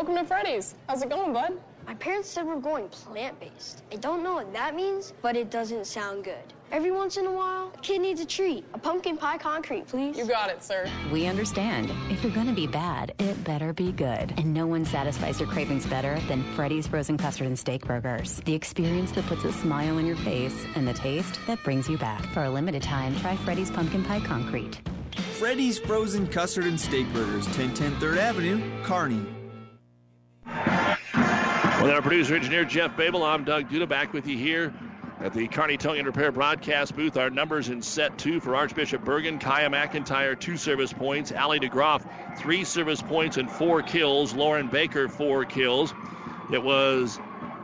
Welcome to Freddy's. How's it going, bud? My parents said we're going plant based. I don't know what that means, but it doesn't sound good. Every once in a while, a kid needs a treat. A pumpkin pie concrete, please. You got it, sir. We understand. If you're gonna be bad, it better be good. And no one satisfies your cravings better than Freddy's Frozen Custard and Steak Burgers. The experience that puts a smile on your face and the taste that brings you back. For a limited time, try Freddy's Pumpkin Pie Concrete. Freddy's Frozen Custard and Steak Burgers, 1010 3rd Avenue, Kearney. With our producer engineer Jeff Babel, I'm Doug Duda back with you here at the Kearney Towing and Repair broadcast booth. Our numbers in set two for Archbishop Bergan, Kaya McIntyre, two service points. Allie DeGroff, three service points and four kills. Lauren Baker, four kills. It was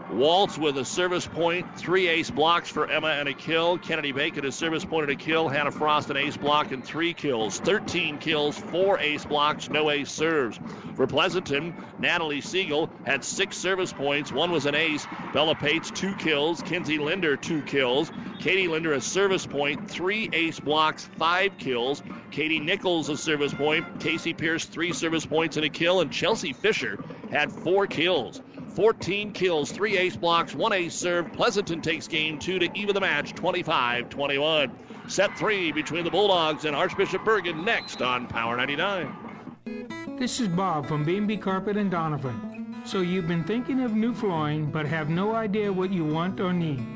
Waltz with a service point, three ace blocks for Emma and a kill. Kennedy Bacon a service point and a kill. Hannah Frost an ace block and three kills. 13 kills, four ace blocks, no ace serves. For Pleasanton, Natalie Siegel had six service points. One was an ace. Bella Pates, two kills. Kinsey Linder, two kills. Katie Linder, a service point, three ace blocks, five kills. Katie Nichols, a service point. Casey Pierce, three service points and a kill. And Chelsea Fisher had four kills. 14 kills, three ace blocks, one ace serve. Pleasanton takes game two to even the match 25 21. Set three between the Bulldogs and Archbishop Bergan next on Power 99. This is Bob from B&B Carpet and Donovan. So you've been thinking of new flooring but have no idea what you want or need.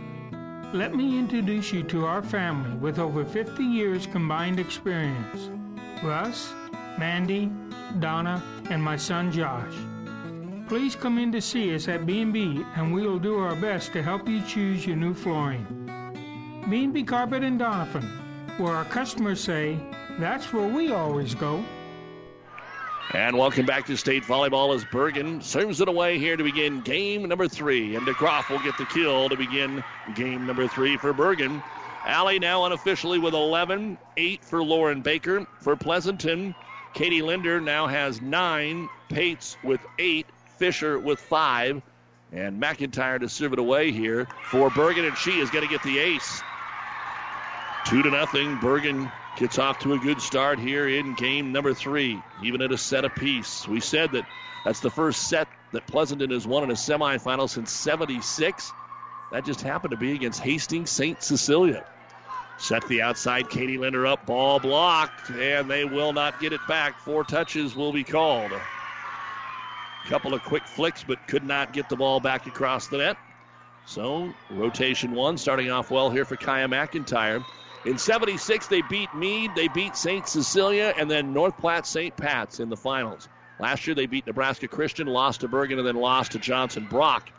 Let me introduce you to our family with over 50 years combined experience. Russ, Mandy, Donna, and my son Josh. Please come in to see us at B&B and we will do our best to help you choose your new flooring. B&B Carpet and Donovan, where our customers say, that's where we always go. And welcome back to state volleyball as Bergan serves it away here to begin game number three. And DeGroff will get the kill to begin game number three for Bergan. Allie now unofficially with 11, 8 for Lauren Baker. For Pleasanton, Katie Linder now has 9, Pates with 8, Fisher with 5, and McIntyre to serve it away here for Bergan, and she is going to get the ace. 2 to nothing. Bergan gets off to a good start here in game number three, even at a set apiece. We said that that's the first set that Pleasanton has won in a semifinal since 76. That just happened to be against Hastings St. Cecilia. Set the outside, Katie Linder up, ball blocked, and they will not get it back. Four touches will be called. Couple of quick flicks, but could not get the ball back across the net. So, rotation one, starting off well here for Kaya McIntyre. In 76, they beat Meade, they beat St. Cecilia, and then North Platte St. Pat's in the finals. Last year, they beat Nebraska Christian, lost to Bergan, and then lost to Johnson Brock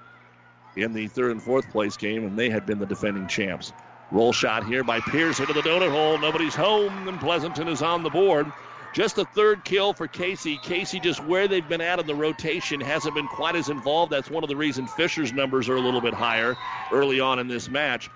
in the third and fourth place game, and they had been the defending champs. Roll shot here by Pierce into the donut hole. Nobody's home, and Pleasanton is on the board. Just a third kill for Casey. Casey, just where they've been at in the rotation, hasn't been quite as involved. That's one of the reasons Fisher's numbers are a little bit higher early on in this match.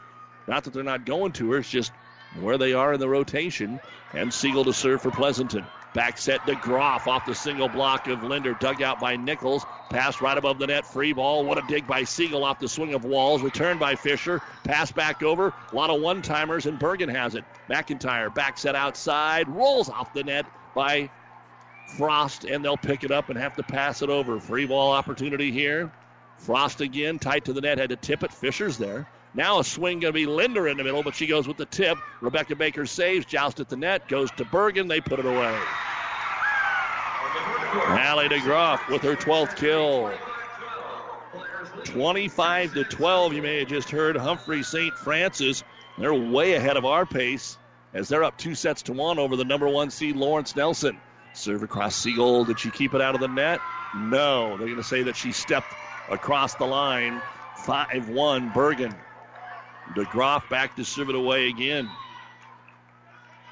Not that they're not going to her, it's just where they are in the rotation. And Siegel to serve for Pleasanton. Back set DeGroff off the single block of Linder, dug out by Nichols. Pass right above the net, free ball. What a dig by Siegel off the swing of Walls. Returned by Fisher. Pass back over. A lot of one timers, and Bergan has it. McIntyre back set outside, rolls off the net by Frost, and they'll pick it up and have to pass it over. Free ball opportunity here. Frost again, tight to the net, had to tip it. Fisher's there. Now a swing going to be Linder in the middle, but she goes with the tip. Rebecca Baker saves, joust at the net, goes to Bergan. They put it away. Allie DeGroff with her 12th kill. 25 to 12. You may have just heard Humphrey St. Francis. They're way ahead of our pace as they're up two sets to one over the number one seed Lawrence Nelson. Serve across Siegel. Did she keep it out of the net? No. They're going to say that she stepped across the line. 5 1 Bergan. DeGroff back to serve it away again.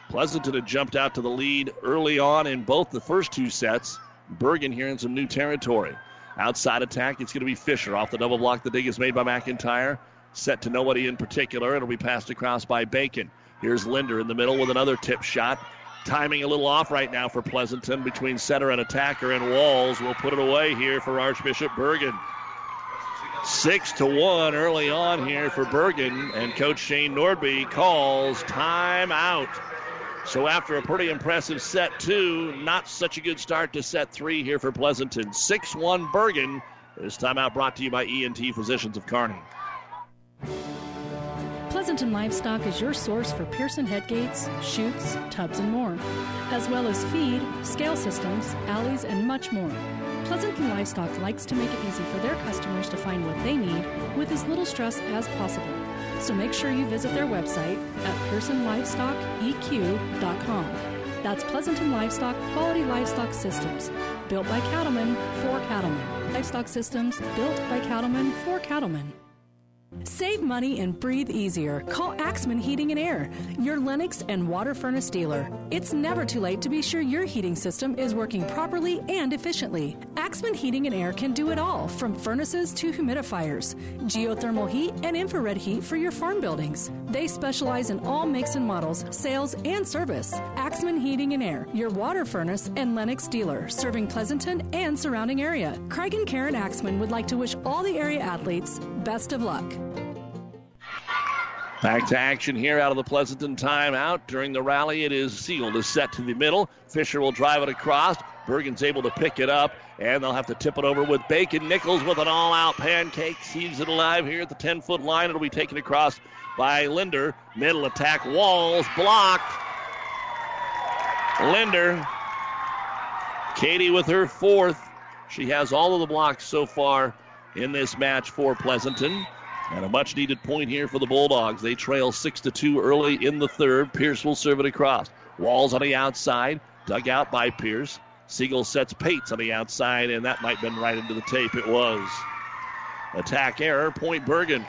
Pleasanton had jumped out to the lead early on in both the first two sets. Bergan here in some new territory. Outside attack, it's going to be Fisher. Off the double block, the dig is made by McIntyre. Set to nobody in particular. It'll be passed across by Bacon. Here's Linder in the middle with another tip shot. Timing a little off right now for Pleasanton between center and attacker, and Walls will put it away here for Archbishop Bergan. Six to one early on here for Bergan, and Coach Shane Nordby calls timeout. So after a pretty impressive set two, not such a good start to set three here for Pleasanton. 6-1 Bergan. This timeout brought to you by ENT Physicians of Kearney. Pleasanton Livestock is your source for Pearson headgates, chutes, tubs, and more, as well as feed, scale systems, alleys, and much more. Pleasanton Livestock likes to make it easy for their customers to find what they need with as little stress as possible. So make sure you visit their website at pearsonlivestockeq.com. That's Pleasanton Livestock Quality Livestock Systems, built by cattlemen for cattlemen. Livestock Systems built by cattlemen for cattlemen. Save money and breathe easier. Call Axman Heating and Air, your Lennox and water furnace dealer. It's never too late to be sure your heating system is working properly and efficiently. Axman Heating and Air can do it all, from furnaces to humidifiers, geothermal heat, and infrared heat for your farm buildings. They specialize in all makes and models, sales, and service. Axman Heating and Air, your water furnace and Lennox dealer, serving Pleasanton and surrounding area. Craig and Karen Axman would like to wish all the area athletes best of luck. Back to action here out of the Pleasanton timeout. During the rally, it is Siegel to set to the middle. Fisher will drive it across. Bergan's able to pick it up, and they'll have to tip it over with Bacon. Nichols with an all out pancake. Sees it alive here at the 10 foot line. It'll be taken across by Linder. Middle attack, Walls blocked. Linder. Katie with her fourth. She has all of the blocks so far in this match for Pleasanton. And a much needed point here for the Bulldogs. They trail 6 to 2 early in the third. Pierce will serve it across. Walls on the outside, dug out by Pierce. Siegel sets Pates on the outside, and that might have been right into the tape. It was. Attack error, point Bergan.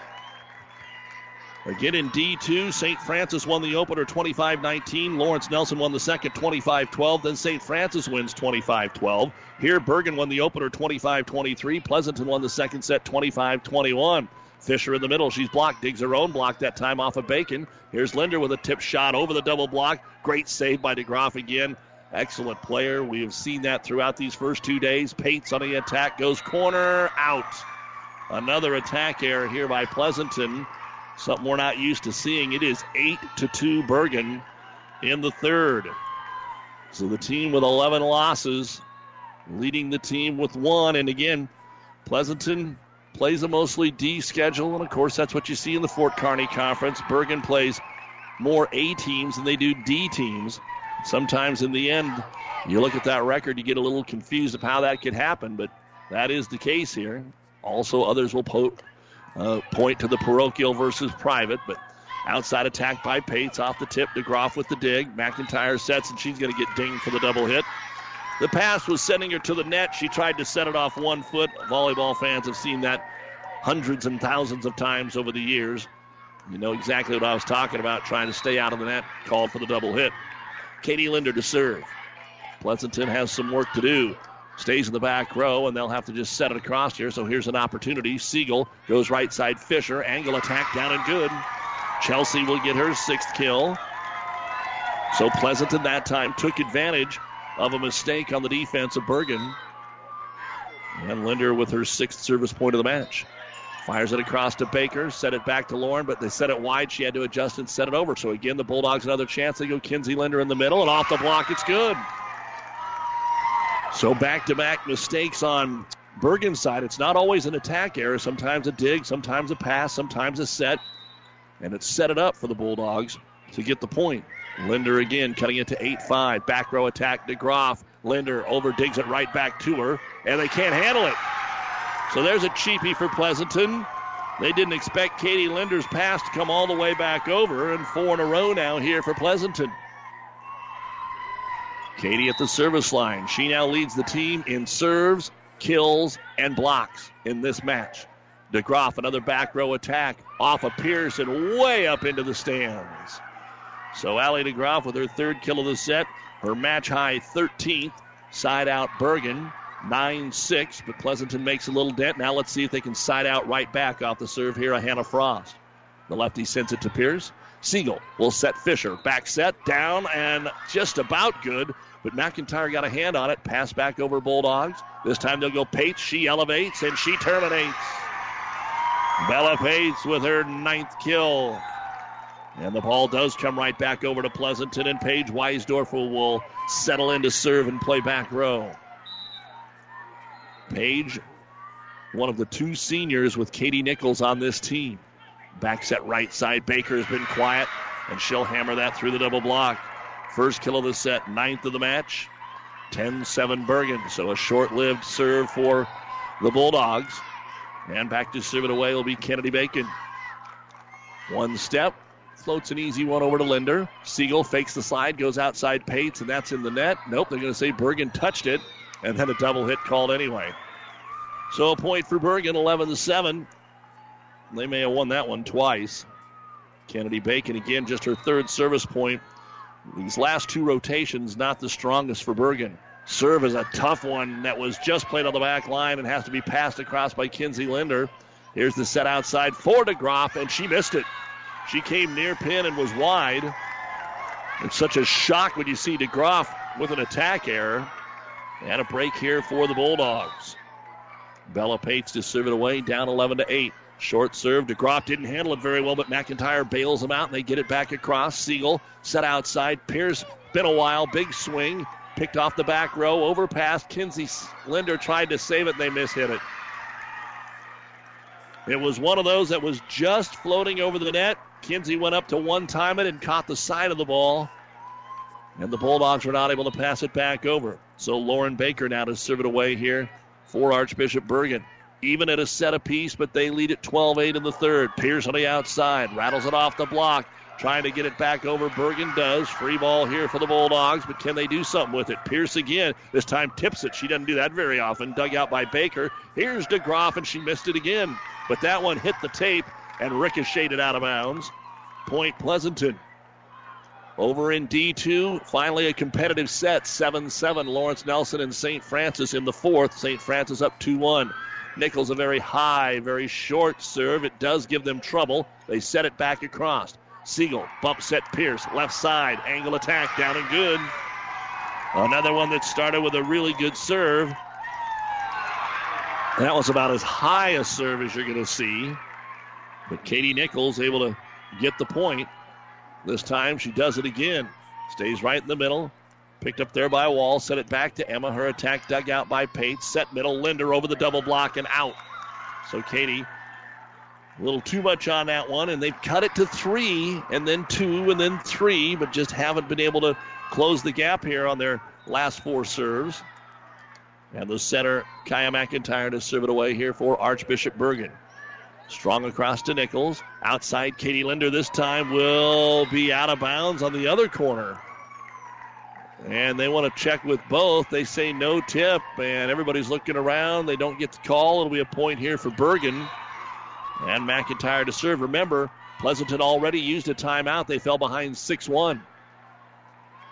Again in D2, St. Francis won the opener 25 19. Lawrence Nelson won the second 25 12. Then St. Francis wins 25 12. Here, Bergan won the opener 25 23. Pleasanton won the second set 25 21. Fisher in the middle. She's blocked. Digs her own block that time off of Bacon. Here's Linder with a tip shot over the double block. Great save by DeGroff again. Excellent player. We have seen that throughout these first two days. Pates on the attack goes corner out. Another attack error here by Pleasanton. Something we're not used to seeing. It is 8 to 2 Bergan in the third. So the team with 11 losses leading the team with one. And again, Pleasanton plays a mostly D schedule, and of course, that's what you see in the Fort Kearney Conference. Bergan plays more A teams than they do D teams. Sometimes in the end, you look at that record, you get a little confused of how that could happen, but that is the case here. Also, others will po- uh, point to the parochial versus private, but outside attack by Pates off the tip. DeGroff with the dig. McIntyre sets, and she's going to get dinged for the double hit. The pass was sending her to the net. She tried to set it off one foot. Volleyball fans have seen that hundreds and thousands of times over the years. You know exactly what I was talking about, trying to stay out of the net. Called for the double hit. Katie Linder to serve. Pleasanton has some work to do. Stays in the back row, and they'll have to just set it across here. So here's an opportunity. Siegel goes right side. Fisher. Angle attack down and good. Chelsea will get her sixth kill. So Pleasanton that time took advantage of a mistake on the defense of Bergan. And Linder with her sixth service point of the match. Fires it across to Baker, set it back to Lauren, but they set it wide. She had to adjust and set it over. So again, the Bulldogs another chance. They go Kinsey Linder in the middle, and off the block, it's good. So back to back mistakes on Bergan's side. It's not always an attack error. Sometimes a dig, sometimes a pass, sometimes a set. And it's set it up for the Bulldogs to get the point. Linder again cutting it to 8 5. Back row attack. DeGroff. Linder over digs it right back to her, and they can't handle it. So there's a cheapie for Pleasanton. They didn't expect Katie Linder's pass to come all the way back over, and four in a row now here for Pleasanton. Katie at the service line. She now leads the team in serves, kills, and blocks in this match. DeGroff, another back row attack off of Pearson, way up into the stands. So Allie DeGroff with her third kill of the set, her match high 13th. Side out Bergan, 9 6, but Pleasanton makes a little dent. Now let's see if they can side out right back off the serve here. A Hannah Frost. The lefty sends it to Pierce. Siegel will set Fisher. Back set, down, and just about good. But McIntyre got a hand on it. Pass back over Bulldogs. This time they'll go Pates. She elevates and she terminates. Bella Pates with her ninth kill. And the ball does come right back over to Pleasanton, and Paige Weisdorfer will settle in to serve and play back row. Paige, one of the two seniors with Katie Nichols on this team. Back set right side. Baker has been quiet, and she'll hammer that through the double block. First kill of the set, ninth of the match. 10 7 Bergan. So a short lived serve for the Bulldogs. And back to serve it away will be Kennedy Bacon. One step, floats an easy one over to Linder. Siegel fakes the slide, goes outside Pates, and that's in the net. Nope, they're going to say Bergan touched it, and then a double hit called anyway. So a point for Bergan, 11 to 7. They may have won that one twice. Kennedy Bacon again, just her third service point. These last two rotations, not the strongest for Bergan. Serve is a tough one that was just played on the back line and has to be passed across by Kinsey Linder. Here's the set outside for DeGroff, and she missed it. She came near pin and was wide. It's such a shock when you see DeGroff with an attack error. And a break here for the Bulldogs. Bella Pates to serve it away, down 11 to 8. Short serve. DeGroff didn't handle it very well, but McIntyre bails him out, and they get it back across. Siegel set outside. Pierce, been a while. Big swing. Picked off the back row. Overpass. Kinsey Linder tried to save it, and they mishit it. It was one of those that was just floating over the net. Kinsey went up to one time it and caught the side of the ball. And the Bulldogs were not able to pass it back over. So Lauren Baker now to serve it away here for Archbishop Bergan. Even at a set apiece, but they lead at 12 8 in the third. Pierce on the outside, rattles it off the block, trying to get it back over. Bergan does. Free ball here for the Bulldogs, but can they do something with it? Pierce again. This time tips it. She doesn't do that very often. Dug out by Baker. Here's DeGroff, and she missed it again. But that one hit the tape and ricocheted out of bounds. Point Pleasanton. Over in D2, finally a competitive set, 7 7. Lawrence Nelson and St. Francis in the fourth. St. Francis up 2 1. Nichols a very high, very short serve. It does give them trouble. They set it back across. Siegel bump set Pierce, left side, angle attack, down and good. Another one that started with a really good serve. That was about as high a serve as you're going to see. But Katie Nichols able to get the point. This time she does it again. Stays right in the middle. Picked up there by Wall. Set it back to Emma. Her attack dug out by Pates. Set middle. Linder over the double block and out. So Katie, a little too much on that one. And they've cut it to three and then two and then three, but just haven't been able to close the gap here on their last four serves. And the center, Kaya McIntyre, to serve it away here for Archbishop Bergan. Strong across to Nichols. Outside, Katie Linder this time will be out of bounds on the other corner. And they want to check with both. They say no tip, and everybody's looking around. They don't get the call. It'll be a point here for Bergan. And McIntyre to serve. Remember, Pleasanton already used a timeout. They fell behind 6 1.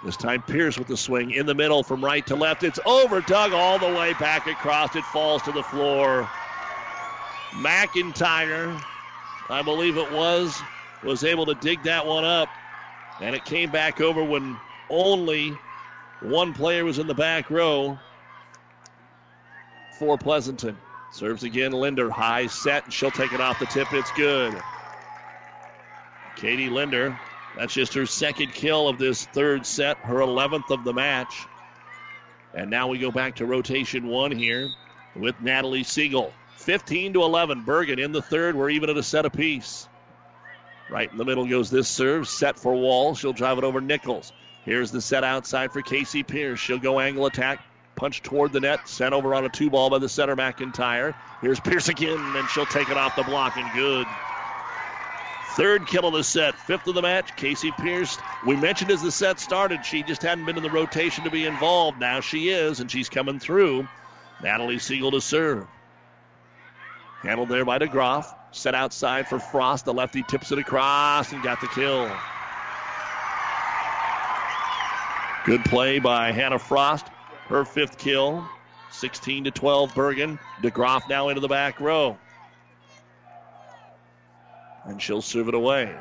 This time Pierce with the swing in the middle from right to left. It's over, dug all the way back across. It falls to the floor. McIntyre, I believe it was, was able to dig that one up. And it came back over when only one player was in the back row for Pleasanton. Serves again, Linder, high set, and she'll take it off the tip. It's good. Katie Linder, that's just her second kill of this third set, her 11th of the match. And now we go back to rotation one here with Natalie Siegel. 15 to 11. Bergan in the third. We're even at a set apiece. Right in the middle goes this serve. Set for Wall. She'll drive it over Nichols. Here's the set outside for Casey Pierce. She'll go angle attack. Punch toward the net. Sent over on a two ball by the center McIntyre. Here's Pierce again, and she'll take it off the block and good. Third kill of the set, fifth of the match. Casey Pierce, we mentioned as the set started, she just hadn't been in the rotation to be involved. Now she is, and she's coming through. Natalie Siegel to serve. Handled there by DeGroff. Set outside for Frost. The lefty tips it across and got the kill. Good play by Hannah Frost. Her fifth kill. 16 to 12, Bergan. DeGroff now into the back row. And she'll serve it away.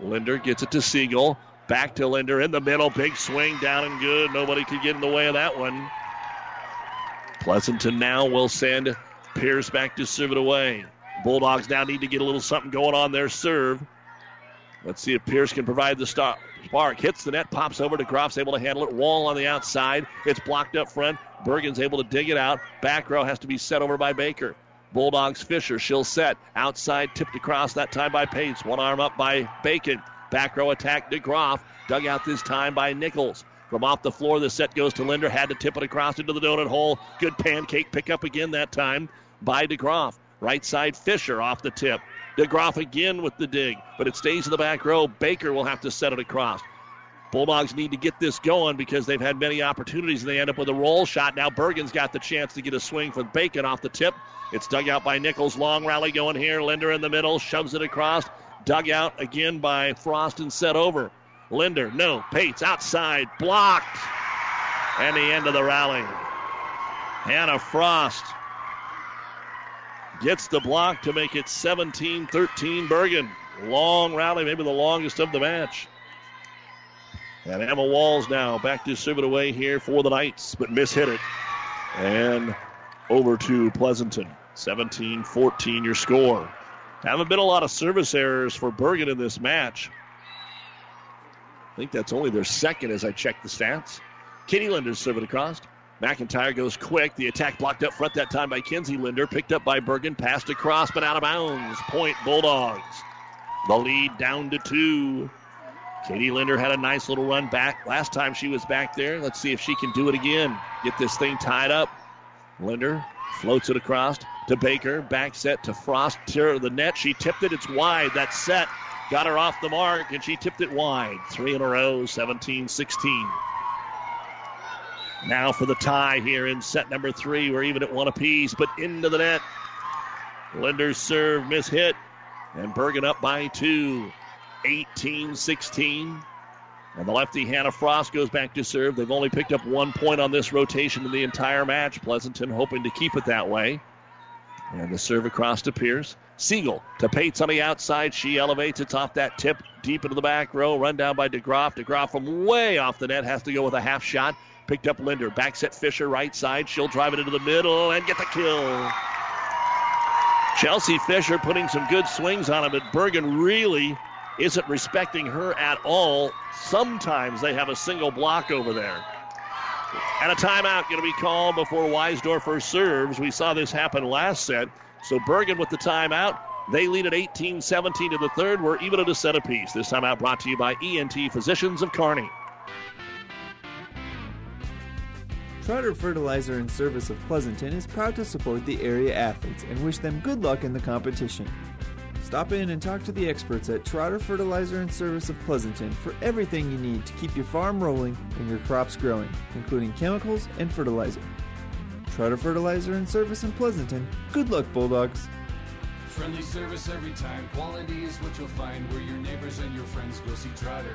Linder gets it to Siegel. Back to Linder in the middle. Big swing down and good. Nobody could get in the way of that one. Pleasanton now will send Pierce back to serve it away. Bulldogs now need to get a little something going on their serve. Let's see if Pierce can provide the start. Spark hits the net, pops over DeGroff's able to handle it. Wall on the outside. It's blocked up front. Bergan's able to dig it out. Back row has to be set over by Baker. Bulldogs Fisher, she'll set. Outside, tipped across that time by Pates. One arm up by Bacon. Back row attack, DeGroff. Dug out this time by Nichols. From off the floor, the set goes to Linder. Had to tip it across into the donut hole. Good pancake pickup again that time by DeGroff. Right side, Fisher off the tip. DeGroff again with the dig, but it stays in the back row. Baker will have to set it across. Bulldogs need to get this going because they've had many opportunities and they end up with a roll shot. Now Bergan's got the chance to get a swing from Bacon off the tip. It's dug out by Nichols. Long rally going here. Linder in the middle, shoves it across. Dug out again by Frost and set over. Linder, no. Pates outside, blocked. And the end of the rally. Hannah Frost gets the block to make it 17 13 Bergan. Long rally, maybe the longest of the match. And Emma Walls now back to serve it away here for the Knights, but mishit it. And over to Pleasanton. 17 14 your score. Haven't been a lot of service errors for Bergan in this match. I think that's only their second as I check the stats. Kitty Linder's serving across. McIntyre goes quick. The attack blocked up front that time by Kinsey Linder. Picked up by Bergan. Passed across, but out of bounds. Point Bulldogs. The lead down to two. Katie Linder had a nice little run back last time she was back there. Let's see if she can do it again. Get this thing tied up. Linder floats it across to Baker. Back set to Frost. To the net. She tipped it. It's wide. That set. Got her off the mark, and she tipped it wide. Three in a row, 17 16. Now for the tie here in set number three. We're even at one apiece, but into the net. Linder's serve miss hit, and Bergan up by two. 18 16. And the lefty Hannah Frost goes back to serve. They've only picked up one point on this rotation in the entire match. Pleasanton hoping to keep it that way. And the serve across to Pierce. Siegel to Pates on the outside. She elevates. It's off that tip deep into the back row. Run down by DeGroff. DeGroff from way off the net has to go with a half shot. Picked up Linder. Back set Fisher right side. She'll drive it into the middle and get the kill. Chelsea Fisher putting some good swings on him, but Bergan really isn't respecting her at all. Sometimes they have a single block over there. And a timeout going to be called before Weisdorfer serves. We saw this happen last set. So Bergan with the timeout. They lead at 18 17 to the third. We're even at a set apiece. This timeout brought to you by ENT Physicians of Kearney. Trotter Fertilizer and Service of Pleasanton is proud to support the area athletes and wish them good luck in the competition. Stop in and talk to the experts at Trotter Fertilizer and Service of Pleasanton for everything you need to keep your farm rolling and your crops growing, including chemicals and fertilizer. Trotter Fertilizer and Service in Pleasanton. Good luck, Bulldogs. Friendly service every time. Quality is what you'll find where your neighbors and your friends go see Trotter.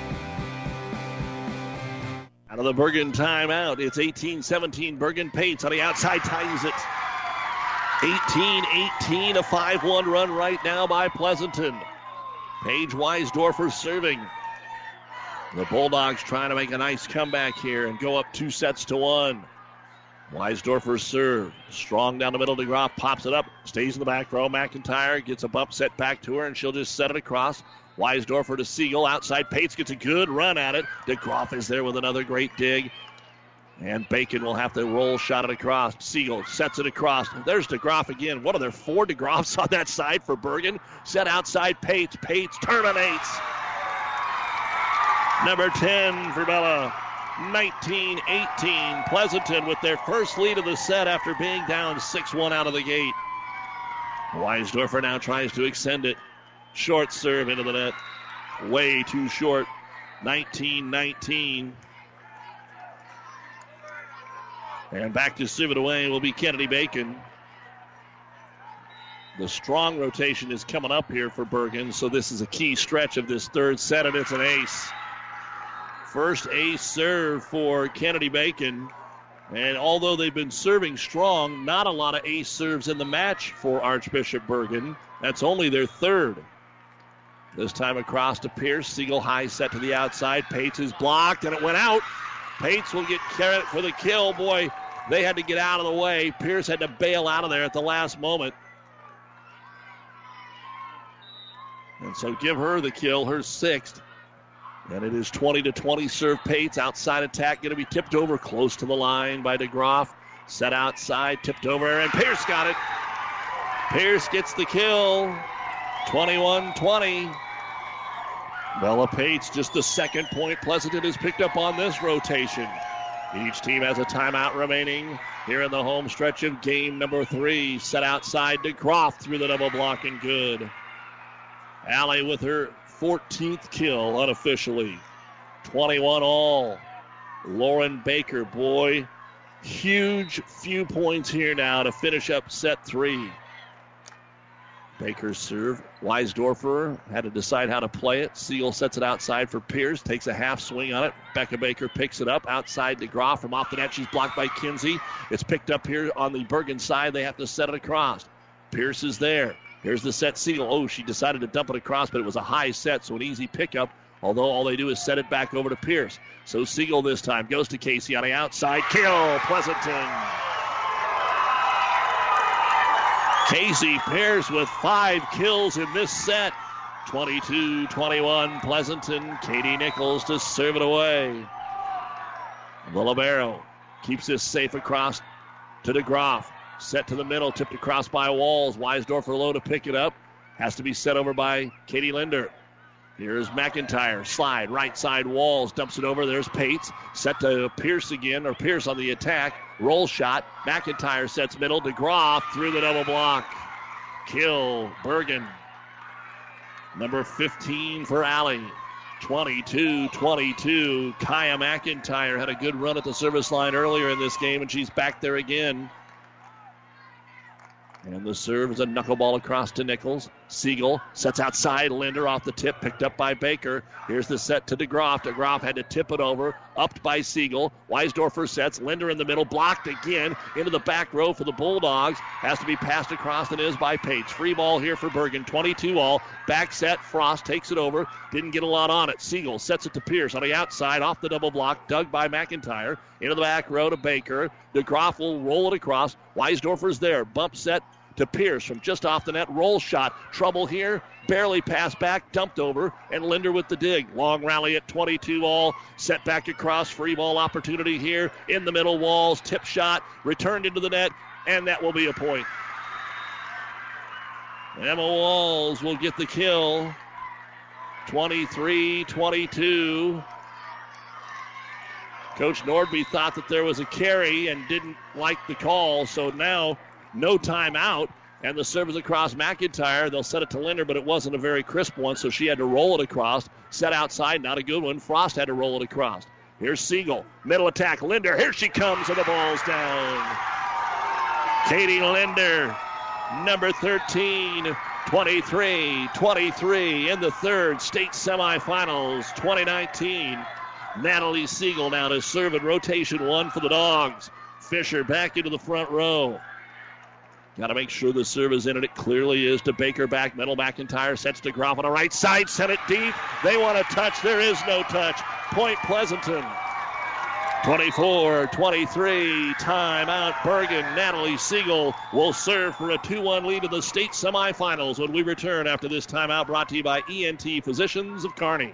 Out of the Bergan timeout, it's 18 17. Bergan Pates on the outside ties it. 18 18, a 5 1 run right now by Pleasanton. Paige Weisdorfer serving. The Bulldogs trying to make a nice comeback here and go up two sets to one. Weisdorfer serve. Strong down the middle. DeGroff pops it up. Stays in the back row. McIntyre gets a bump set back to her, and she'll just set it across. Weisdorfer to Siegel. Outside. Pates gets a good run at it. DeGroff is there with another great dig. And Bacon will have to roll shot it across. Siegel sets it across. There's DeGroff again. What are there? Four DeGroffs on that side for Bergan. Set outside Pates. Pates terminates. Number 10 for Bella. 19 18. Pleasanton with their first lead of the set after being down 6 1 out of the gate. Weisdorfer now tries to extend it. Short serve into the net. Way too short. 19 19. And back to serve it away will be Kennedy Bacon. The strong rotation is coming up here for Bergan, so this is a key stretch of this third set, and it's an ace. First ace serve for Kennedy Bacon. And although they've been serving strong, not a lot of ace serves in the match for Archbishop Bergan. That's only their third. This time across to Pierce. Siegel high set to the outside. Pates is blocked, and it went out. Pates will get credit for the kill. Boy, they had to get out of the way. Pierce had to bail out of there at the last moment. And so give her the kill, her sixth. And it is 20 to 20. Serve Pates. Outside attack going to be tipped over close to the line by DeGroff. Set outside, tipped over, and Pierce got it. Pierce gets the kill. 21 20. Bella Pates, just the second point Pleasanton has picked up on this rotation. Each team has a timeout remaining here in the home stretch of game number three. Set outside DeGroff through the double block and good. Allie with her 14th kill unofficially. 21 all. Lauren Baker, boy, huge few points here now to finish up set three. Baker's serve. Weisdorfer had to decide how to play it. Siegel sets it outside for Pierce, takes a half swing on it. Becca Baker picks it up outside DeGroff from off the net. She's blocked by Kinsey. It's picked up here on the Bergan side. They have to set it across. Pierce is there. Here's the set Siegel. Oh, she decided to dump it across, but it was a high set, so an easy pickup. Although all they do is set it back over to Pierce. So Siegel this time goes to Casey on the outside. Kill, Pleasanton. Casey Pierce with five kills in this set. 22 21 Pleasanton. Katie Nichols to serve it away. The Libero keeps this safe across to DeGroff. Set to the middle, tipped across by Walls. Weisdorfer low to pick it up. Has to be set over by Katie Linder. Here's McIntyre. Slide, right side Walls. Dumps it over. There's Pates. Set to Pierce again, or Pierce on the attack. Roll shot. McIntyre sets middle. DeGroff through the double block. Kill Bergan. Number 15 for Allie. 22 22. Kaya McIntyre had a good run at the service line earlier in this game, and she's back there again. And the serve is a knuckleball across to Nichols. Siegel sets outside. Linder off the tip, picked up by Baker. Here's the set to DeGroff. DeGroff had to tip it over, upped by Siegel. Weisdorfer sets. Linder in the middle, blocked again into the back row for the Bulldogs. Has to be passed across and is by Pates. Free ball here for Bergan, 22 all. Back set. Frost takes it over. Didn't get a lot on it. Siegel sets it to Pierce on the outside, off the double block. Dug by McIntyre. Into the back row to Baker. DeGroff will roll it across. Weisdorfer's there. Bump set to Pierce from just off the net. Roll shot. Trouble here. Barely passed back. Dumped over. And Linder with the dig. Long rally at 22 all. Set back across. Free ball opportunity here. In the middle. Walls. Tip shot. Returned into the net. And that will be a point. Emma Walls will get the kill. 23 22. Coach Nordby thought that there was a carry and didn't like the call, so now no timeout. And the service across McIntyre. They'll set it to Linder, but it wasn't a very crisp one, so she had to roll it across. Set outside, not a good one. Frost had to roll it across. Here's Siegel. Middle attack. Linder. Here she comes, and the ball's down. Katie Linder, number 13, 23 23 in the third state semifinals 2019. Natalie Siegel now to serve in rotation one for the Dogs. Fisher back into the front row. Got to make sure the serve is in it. It clearly is to Baker back middle. McIntyre sets DeGroff on the right side. Set it deep. They want a touch. There is no touch. Point Pleasanton. 24 23. Timeout. Bergan. Natalie Siegel will serve for a 2 1 lead in the state semifinals when we return after this timeout brought to you by ENT Physicians of Kearney.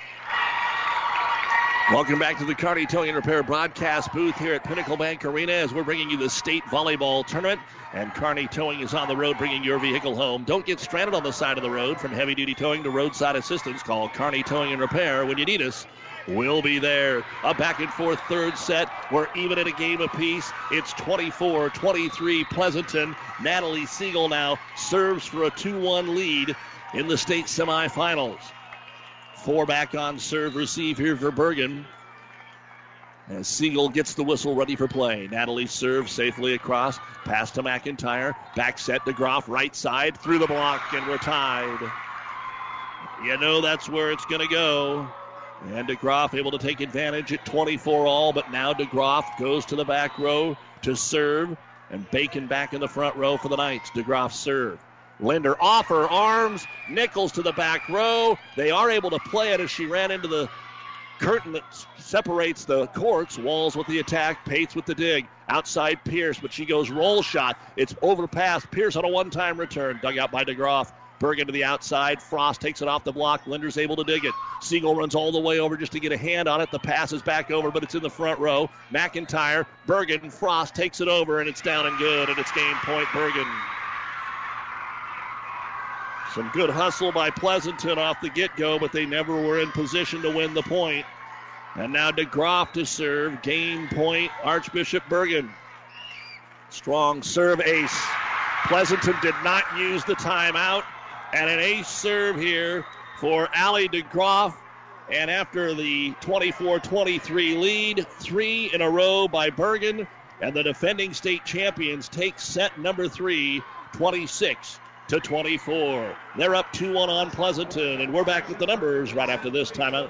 Welcome back to the Kearney Towing and Repair broadcast booth here at Pinnacle Bank Arena as we're bringing you the state volleyball tournament. And Kearney Towing is on the road bringing your vehicle home. Don't get stranded on the side of the road. From heavy duty towing to roadside assistance, call Kearney Towing and Repair when you need us. We'll be there. A back and forth third set. We're even at a game apiece. It's 24 23 Pleasanton. Natalie Siegel now serves for a 2 1 lead in the state semifinals. Four back on serve receive here for Bergan. As Siegel gets the whistle ready for play. Natalie serves safely across. Pass to McIntyre. Back set DeGroff. Right side. Through the block. And we're tied. You know that's where it's going to go. And DeGroff able to take advantage at 24 all. But now DeGroff goes to the back row to serve. And Bacon back in the front row for the Knights. DeGroff serve. Linder off her arms. Nichols to the back row. They are able to play it as she ran into the curtain that separates the courts. Walls with the attack. Pates with the dig. Outside Pierce, but she goes roll shot. It's over overpass. Pierce on a one time return. Dug out by DeGroff. Bergan to the outside. Frost takes it off the block. Linder's able to dig it. Siegel runs all the way over just to get a hand on it. The pass is back over, but it's in the front row. McIntyre, Bergan, Frost takes it over, and it's down and good, and it's game point Bergan. Some good hustle by Pleasanton off the get go, but they never were in position to win the point. And now DeGroff to serve. Game point, Archbishop Bergan. Strong serve ace. Pleasanton did not use the timeout. And an ace serve here for Allie DeGroff. And after the 24 23 lead, three in a row by Bergan. And the defending state champions take set number three, 26 to 24. They're up 2 1 on Pleasanton, and we're back with the numbers right after this timeout.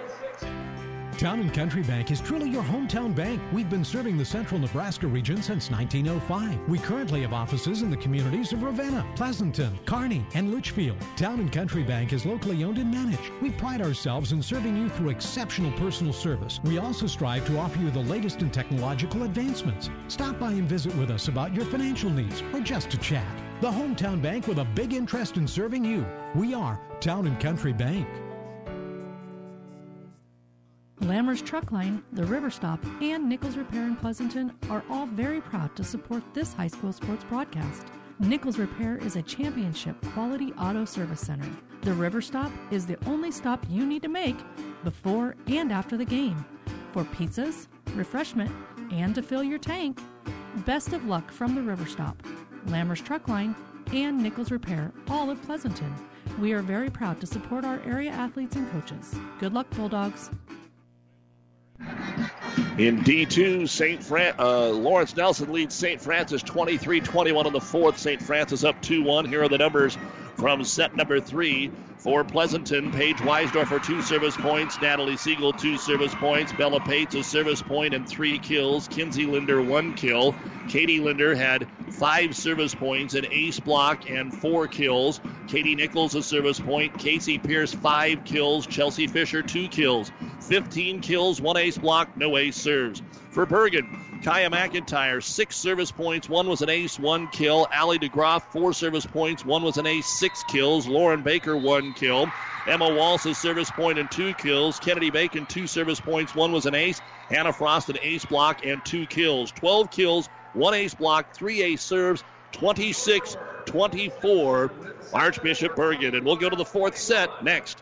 Town and Country Bank is truly your hometown bank. We've been serving the central Nebraska region since 1905. We currently have offices in the communities of Ravenna, Pleasanton, Kearney, and Litchfield. Town and Country Bank is locally owned and managed. We pride ourselves in serving you through exceptional personal service. We also strive to offer you the latest in technological advancements. Stop by and visit with us about your financial needs or just to chat. The hometown bank with a big interest in serving you. We are Town and Country Bank. Lammers Truck Line, the River Stop, and Nichols Repair in Pleasanton are all very proud to support this high school sports broadcast. Nichols Repair is a championship quality auto service center. The River Stop is the only stop you need to make before and after the game for pizzas, refreshment, and to fill your tank. Best of luck from the River Stop, Lammers Truck Line, and Nichols Repair, all of Pleasanton. We are very proud to support our area athletes and coaches. Good luck, Bulldogs. In D2, St. Fran- uh, Lawrence Nelson leads St. Francis 23-21 in the fourth. St. Francis up 2-1. Here are the numbers from set number three. For Pleasanton, Paige Weisdorfer, two service points. Natalie Siegel, two service points. Bella Pates, a service point and three kills. Kinsey Linder, one kill. Katie Linder had five service points, an ace block, and four kills. Katie Nichols, a service point. Casey Pierce, five kills. Chelsea Fisher, two kills. 15 kills, one ace block, no ace serves. For Bergan, Kaya McIntyre, six service points. One was an ace, one kill. Allie DeGroff, four service points. One was an ace, six kills. Lauren Baker, one kill. Emma Walsh, a service point and two kills. Kennedy Bacon, two service points. One was an ace. Hannah Frost, an ace block and two kills. 12 kills, one ace block, three ace serves. 26 24. Archbishop Bergan. And we'll go to the fourth set next.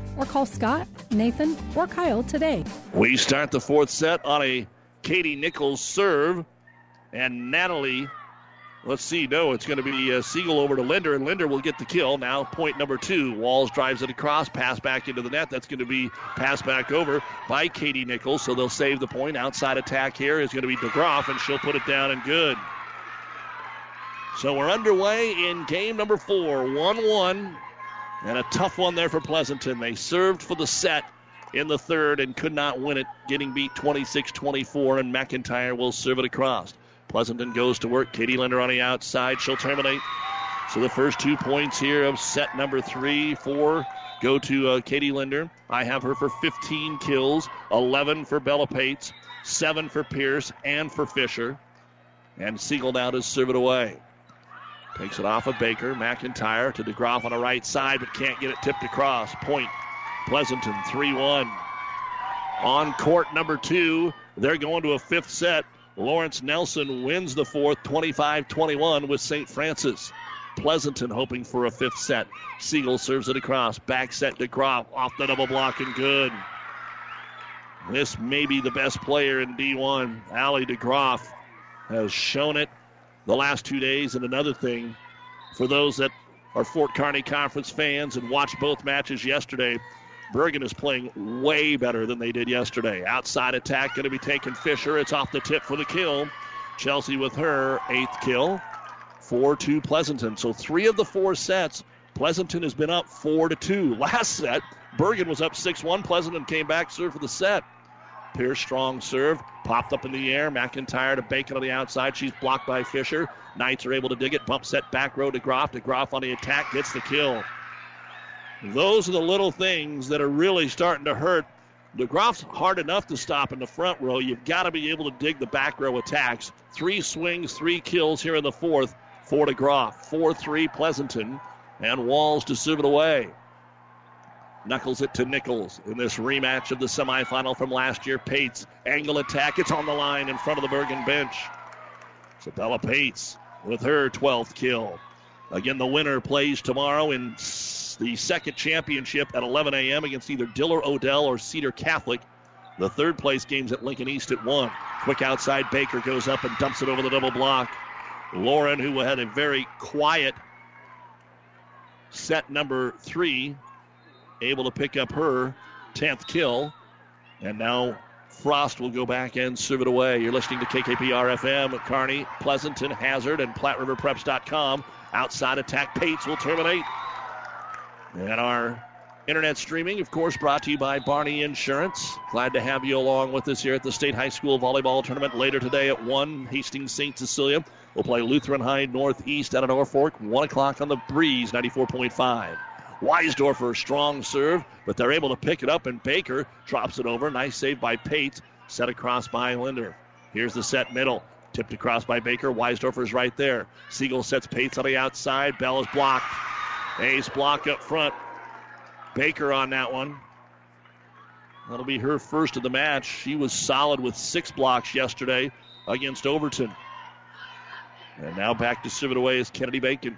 or call Scott, Nathan, or Kyle today. We start the fourth set on a Katie Nichols serve, and Natalie. Let's see. No, it's going to be uh, Siegel over to Linder, and Linder will get the kill. Now, point number two. Walls drives it across, pass back into the net. That's going to be passed back over by Katie Nichols, so they'll save the point. Outside attack here is going to be DeGroff, and she'll put it down and good. So we're underway in game number four, 1 1. And a tough one there for Pleasanton. They served for the set in the third and could not win it, getting beat 26 24, and McIntyre will serve it across. Pleasanton goes to work. Katie Linder on the outside. She'll terminate. So the first two points here of set number three, four go to uh, Katie Linder. I have her for 15 kills, 11 for Bella Pates, 7 for Pierce, and for Fisher. And Siegel now to serve it away. Takes it off of Baker. McIntyre to DeGroff on the right side, but can't get it tipped across. Point Pleasanton 3 1. On court number two, they're going to a fifth set. Lawrence Nelson wins the fourth 25 21 with St. Francis. Pleasanton hoping for a fifth set. Siegel serves it across. Back set DeGroff. Off the double block and good. This may be the best player in D1. Allie DeGroff has shown it the last two days. And another thing, for those that are Fort Kearney Conference fans and watched both matches yesterday, Bergan is playing way better than they did yesterday. Outside attack going to be taking Fisher. It's off the tip for the kill. Chelsea with her eighth kill. 4 2 Pleasanton. So three of the four sets, Pleasanton has been up 4 to 2. Last set, Bergan was up 6 1. Pleasanton came back, served for the set. Pierce strong serve, popped up in the air. McIntyre to Bacon on the outside. She's blocked by Fisher. Knights are able to dig it. Bump set back row to Groff. To Groff on the attack gets the kill. Those are the little things that are really starting to hurt. DeGroff's hard enough to stop in the front row. You've got to be able to dig the back row attacks. Three swings, three kills here in the fourth for DeGroff. 4 3 Pleasanton. And Walls to serve it away. Knuckles it to Nichols in this rematch of the semifinal from last year. Pates, angle attack. It's on the line in front of the Bergan bench. Sabella Pates with her 12th kill. Again, the winner plays tomorrow in the second championship at 11 a.m. against either Diller Odell or Cedar Catholic. The third place game's at Lincoln East at 1. Quick outside, Baker goes up and dumps it over the double block. Lauren, who had a very quiet set number three, able to pick up her 10th kill. And now Frost will go back and serve it away. You're listening to KKPR FM, Kearney, Pleasanton, Hazard, and PlatteRiverPreps.com. Outside attack, Pates will terminate. And our internet streaming, of course, brought to you by Barney Insurance. Glad to have you along with us here at the State High School Volleyball Tournament later today at 1, Hastings St. Cecilia. We'll play Lutheran High Northeast out of Norfolk, 1 o'clock on the Breeze, 94.5. Weisdorfer, strong serve, but they're able to pick it up, and Baker drops it over. Nice save by Pate. Set across by Linder. Here's the set middle. Tipped across by Baker. Weisdorfer's right there. Siegel sets Pates on the outside. Bell is blocked. Ace block up front. Baker on that one. That'll be her first of the match. She was solid with six blocks yesterday against Overton. And now back to serve it away is Kennedy Bacon.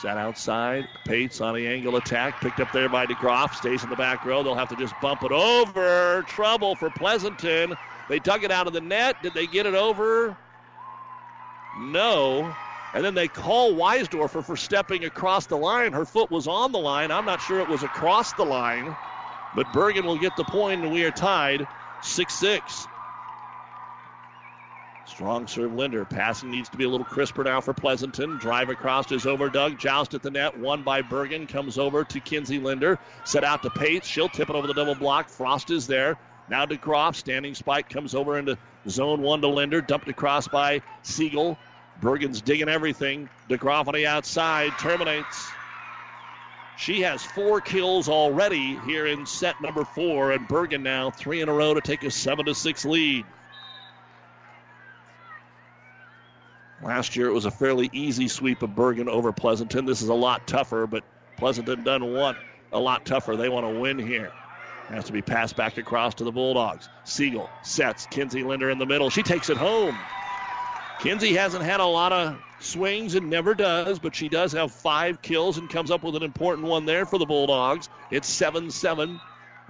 Set outside. Pates on the angle attack. Picked up there by DeGroff. Stays in the back row. They'll have to just bump it over. Trouble for Pleasanton. They dug it out of the net. Did they get it over? No. And then they call Weisdorfer for stepping across the line. Her foot was on the line. I'm not sure it was across the line. But Bergan will get the point, and we are tied 6 6. Strong serve Linder. Passing needs to be a little crisper now for Pleasanton. Drive across is over Doug. Joust at the net. Won by Bergan. Comes over to Kinsey Linder. Set out to Pates. She'll tip it over the double block. Frost is there. Now to Croft. Standing spike comes over into zone one to Linder. Dumped across by Siegel. Bergan's digging everything. DeGroff on the outside. Terminates. She has four kills already here in set number four, and Bergan now three in a row to take a seven to six lead. Last year it was a fairly easy sweep of Bergan over Pleasanton. This is a lot tougher, but Pleasanton doesn't want a lot tougher. They want to win here. Has to be passed back across to the Bulldogs. Siegel sets Kinsey Linder in the middle. She takes it home. Kinsey hasn't had a lot of swings and never does, but she does have five kills and comes up with an important one there for the Bulldogs. It's 7 7,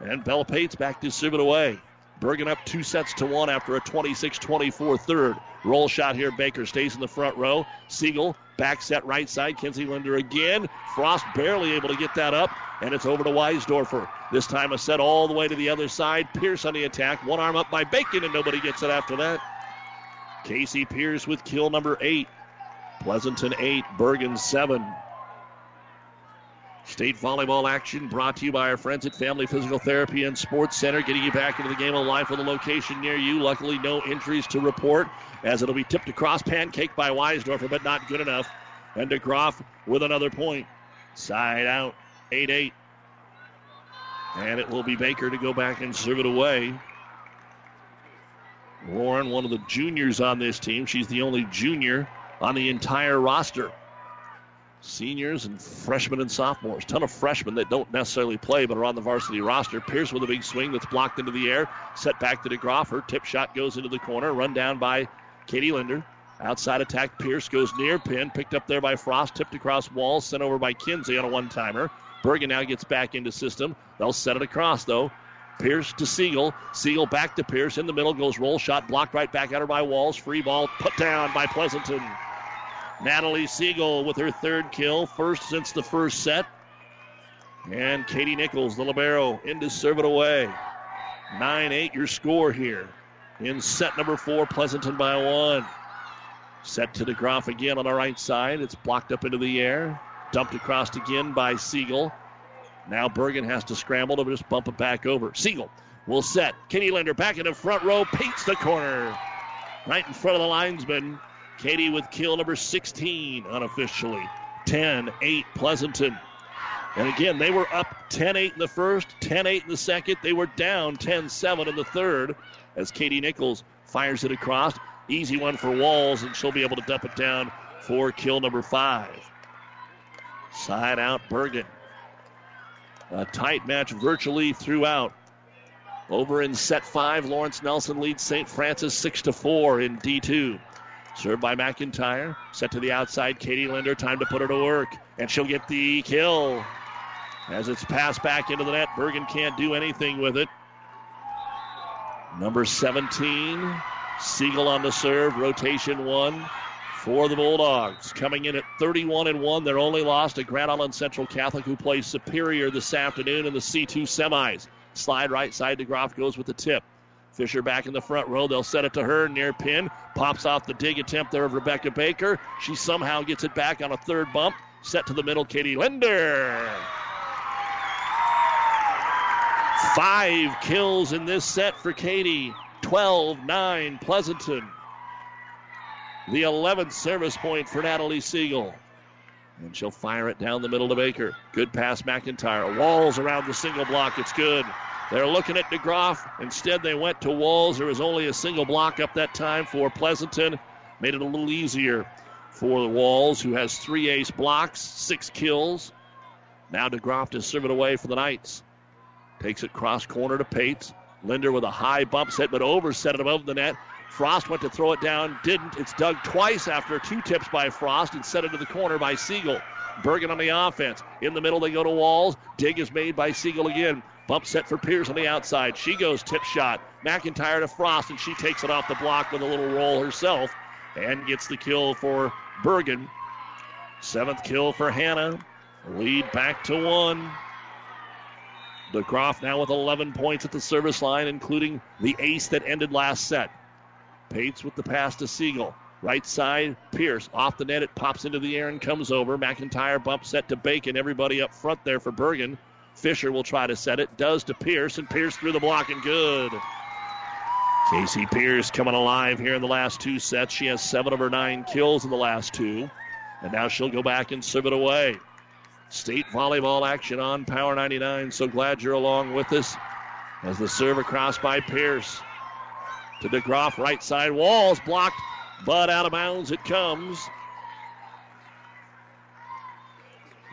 and Bella Pates back to serve it away. Bergan up two sets to one after a 26 24 third. Roll shot here. Baker stays in the front row. Siegel back set right side. Kinsey Linder again. Frost barely able to get that up, and it's over to Weisdorfer. This time a set all the way to the other side. Pierce on the attack. One arm up by Bacon, and nobody gets it after that. Casey Pierce with kill number eight. Pleasanton eight, Bergan seven. State volleyball action brought to you by our friends at Family Physical Therapy and Sports Center, getting you back into the game of life with a location near you. Luckily, no injuries to report, as it'll be tipped across, pancake by Weisdorfer, but not good enough. And DeGroff with another point. Side out, 8 8. And it will be Baker to go back and serve it away. Lauren, one of the juniors on this team. She's the only junior on the entire roster. Seniors and freshmen and sophomores. Ton of freshmen that don't necessarily play but are on the varsity roster. Pierce with a big swing that's blocked into the air. Set back to DeGroff. Her tip shot goes into the corner. Run down by Katie Linder. Outside attack, Pierce goes near pin. Picked up there by Frost. Tipped across walls. Sent over by Kinsey on a one timer. Bergan now gets back into system. They'll set it across though. Pierce to Siegel. Siegel back to Pierce. In the middle goes roll shot. Blocked right back at her by Walls. Free ball put down by Pleasanton. Natalie Siegel with her third kill, first since the first set. And Katie Nichols, the Libero, in to serve it away. 9 8 your score here. In set number four, Pleasanton by one. Set to DeGroff again on the right side. It's blocked up into the air. Dumped across again by Siegel. Now Bergan has to scramble to just bump it back over. Siegel will set. Kenny Linder back in the front row, paints the corner. Right in front of the linesman. Katie with kill number 16 unofficially. 10 8 Pleasanton. And again, they were up 10 8 in the first, 10 8 in the second. They were down 10 7 in the third as Katie Nichols fires it across. Easy one for Walls, and she'll be able to dump it down for kill number five. Side out Bergan. A tight match virtually throughout. Over in set five, Lawrence Nelson leads St. Francis 6 to 4 in D2. Served by McIntyre. Set to the outside. Katie Linder. Time to put her to work. And she'll get the kill. As it's passed back into the net, Bergan can't do anything with it. Number 17, Siegel on the serve. Rotation one for the Bulldogs. Coming in at 31 and 1. They're only lost to Grand Island Central Catholic, who plays Superior this afternoon in the C2 semis. Slide right side. DeGroff goes with the tip. Fisher back in the front row. They'll set it to her near pin. Pops off the dig attempt there of Rebecca Baker. She somehow gets it back on a third bump. Set to the middle, Katie Linder. Five kills in this set for Katie. 12 9 Pleasanton. The 11th service point for Natalie Siegel. And she'll fire it down the middle to Baker. Good pass, McIntyre. Walls around the single block. It's good. They're looking at DeGroff. Instead, they went to Walls. There was only a single block up that time for Pleasanton. Made it a little easier for the Walls, who has three ace blocks, six kills. Now DeGroff to serve it away for the Knights. Takes it cross corner to Pates. Linder with a high bump set, but overset it above the net. Frost went to throw it down, didn't. It's dug twice after two tips by Frost and set into the corner by Siegel. Bergan on the offense. In the middle, they go to Walls. Dig is made by Siegel again. Bump set for Pierce on the outside. She goes tip shot. McIntyre to Frost, and she takes it off the block with a little roll herself and gets the kill for Bergan. Seventh kill for Hannah. Lead back to one. DeGroff now with 11 points at the service line, including the ace that ended last set. Pates with the pass to Siegel. Right side, Pierce off the net. It pops into the air and comes over. McIntyre bump set to Bacon. Everybody up front there for Bergan. Fisher will try to set it. Does to Pierce, and Pierce through the block and good. Casey Pierce coming alive here in the last two sets. She has seven of her nine kills in the last two. And now she'll go back and serve it away. State volleyball action on Power 99. So glad you're along with us. As the serve across by Pierce. To DeGroff, right side. Walls blocked, but out of bounds it comes.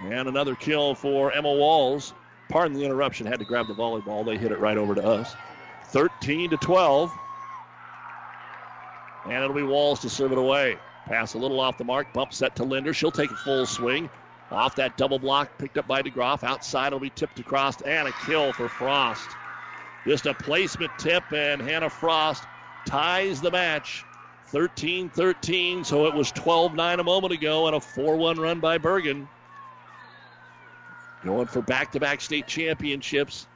And another kill for Emma Walls. Pardon the interruption. Had to grab the volleyball. They hit it right over to us. 13 to 12. And it'll be Walls to serve it away. Pass a little off the mark. Bump set to Linder. She'll take a full swing. Off that double block picked up by DeGroff. Outside it'll be tipped across and a kill for Frost. Just a placement tip, and Hannah Frost ties the match 13 13. So it was 12 9 a moment ago, and a 4 1 run by Bergan. Going for back to back state championships.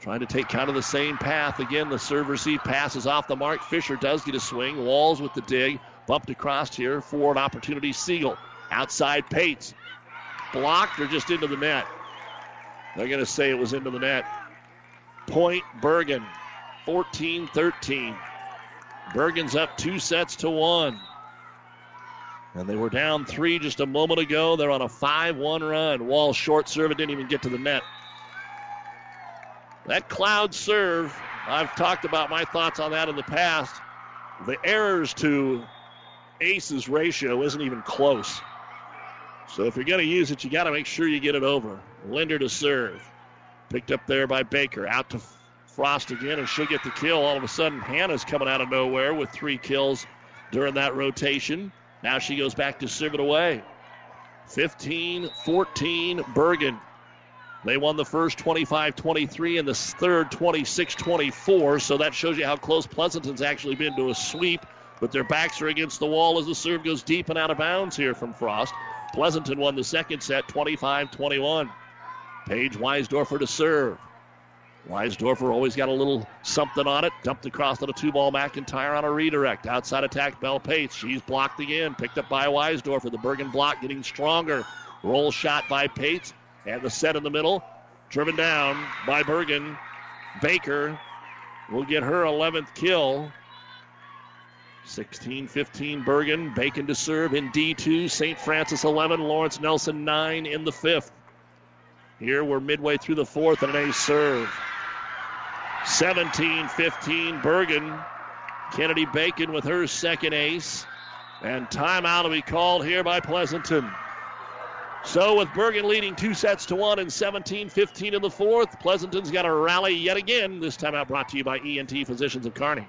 Trying to take kind of the same path. Again, the serve receive passes off the mark. Fisher does get a swing. Walls with the dig. Bumped across here for an opportunity. Siegel. Outside Pates. Blocked or just into the net? They're going to say it was into the net. Point Bergan, 14 13. Bergan's up two sets to one. And they were down three just a moment ago. They're on a 5 1 run. Wall short serve. It didn't even get to the net. That cloud serve, I've talked about my thoughts on that in the past. The errors to aces ratio isn't even close. So if you're going to use it, you got to make sure you get it over. Linder to serve. Picked up there by Baker. Out to Frost again, and she'll get the kill. All of a sudden, Hannah's coming out of nowhere with three kills during that rotation. Now she goes back to serve it away. 15 14, Bergan. They won the first 25 23 and the third 26 24. So that shows you how close Pleasanton's actually been to a sweep. But their backs are against the wall as the serve goes deep and out of bounds here from Frost. Pleasanton won the second set 25 21. Paige Weisdorfer to serve. Weisdorfer always got a little something on it. Dumped across on a two ball McIntyre on a redirect. Outside attack, Bell Pates. She's blocked again. Picked up by Weisdorfer. The Bergan block getting stronger. Roll shot by Pates. And the set in the middle. Driven down by Bergan. Baker will get her 11th kill. 16 15 Bergan. Bacon to serve in D2. St. Francis 11. Lawrence Nelson 9 in the fifth. Here we're midway through the fourth and an ace serve. 17 15 Bergan. Kennedy Bacon with her second ace. And timeout will be called here by Pleasanton. So with Bergan leading two sets to one and 17 15 in the fourth, Pleasanton's got a rally yet again. This time out brought to you by ENT Physicians of Kearney.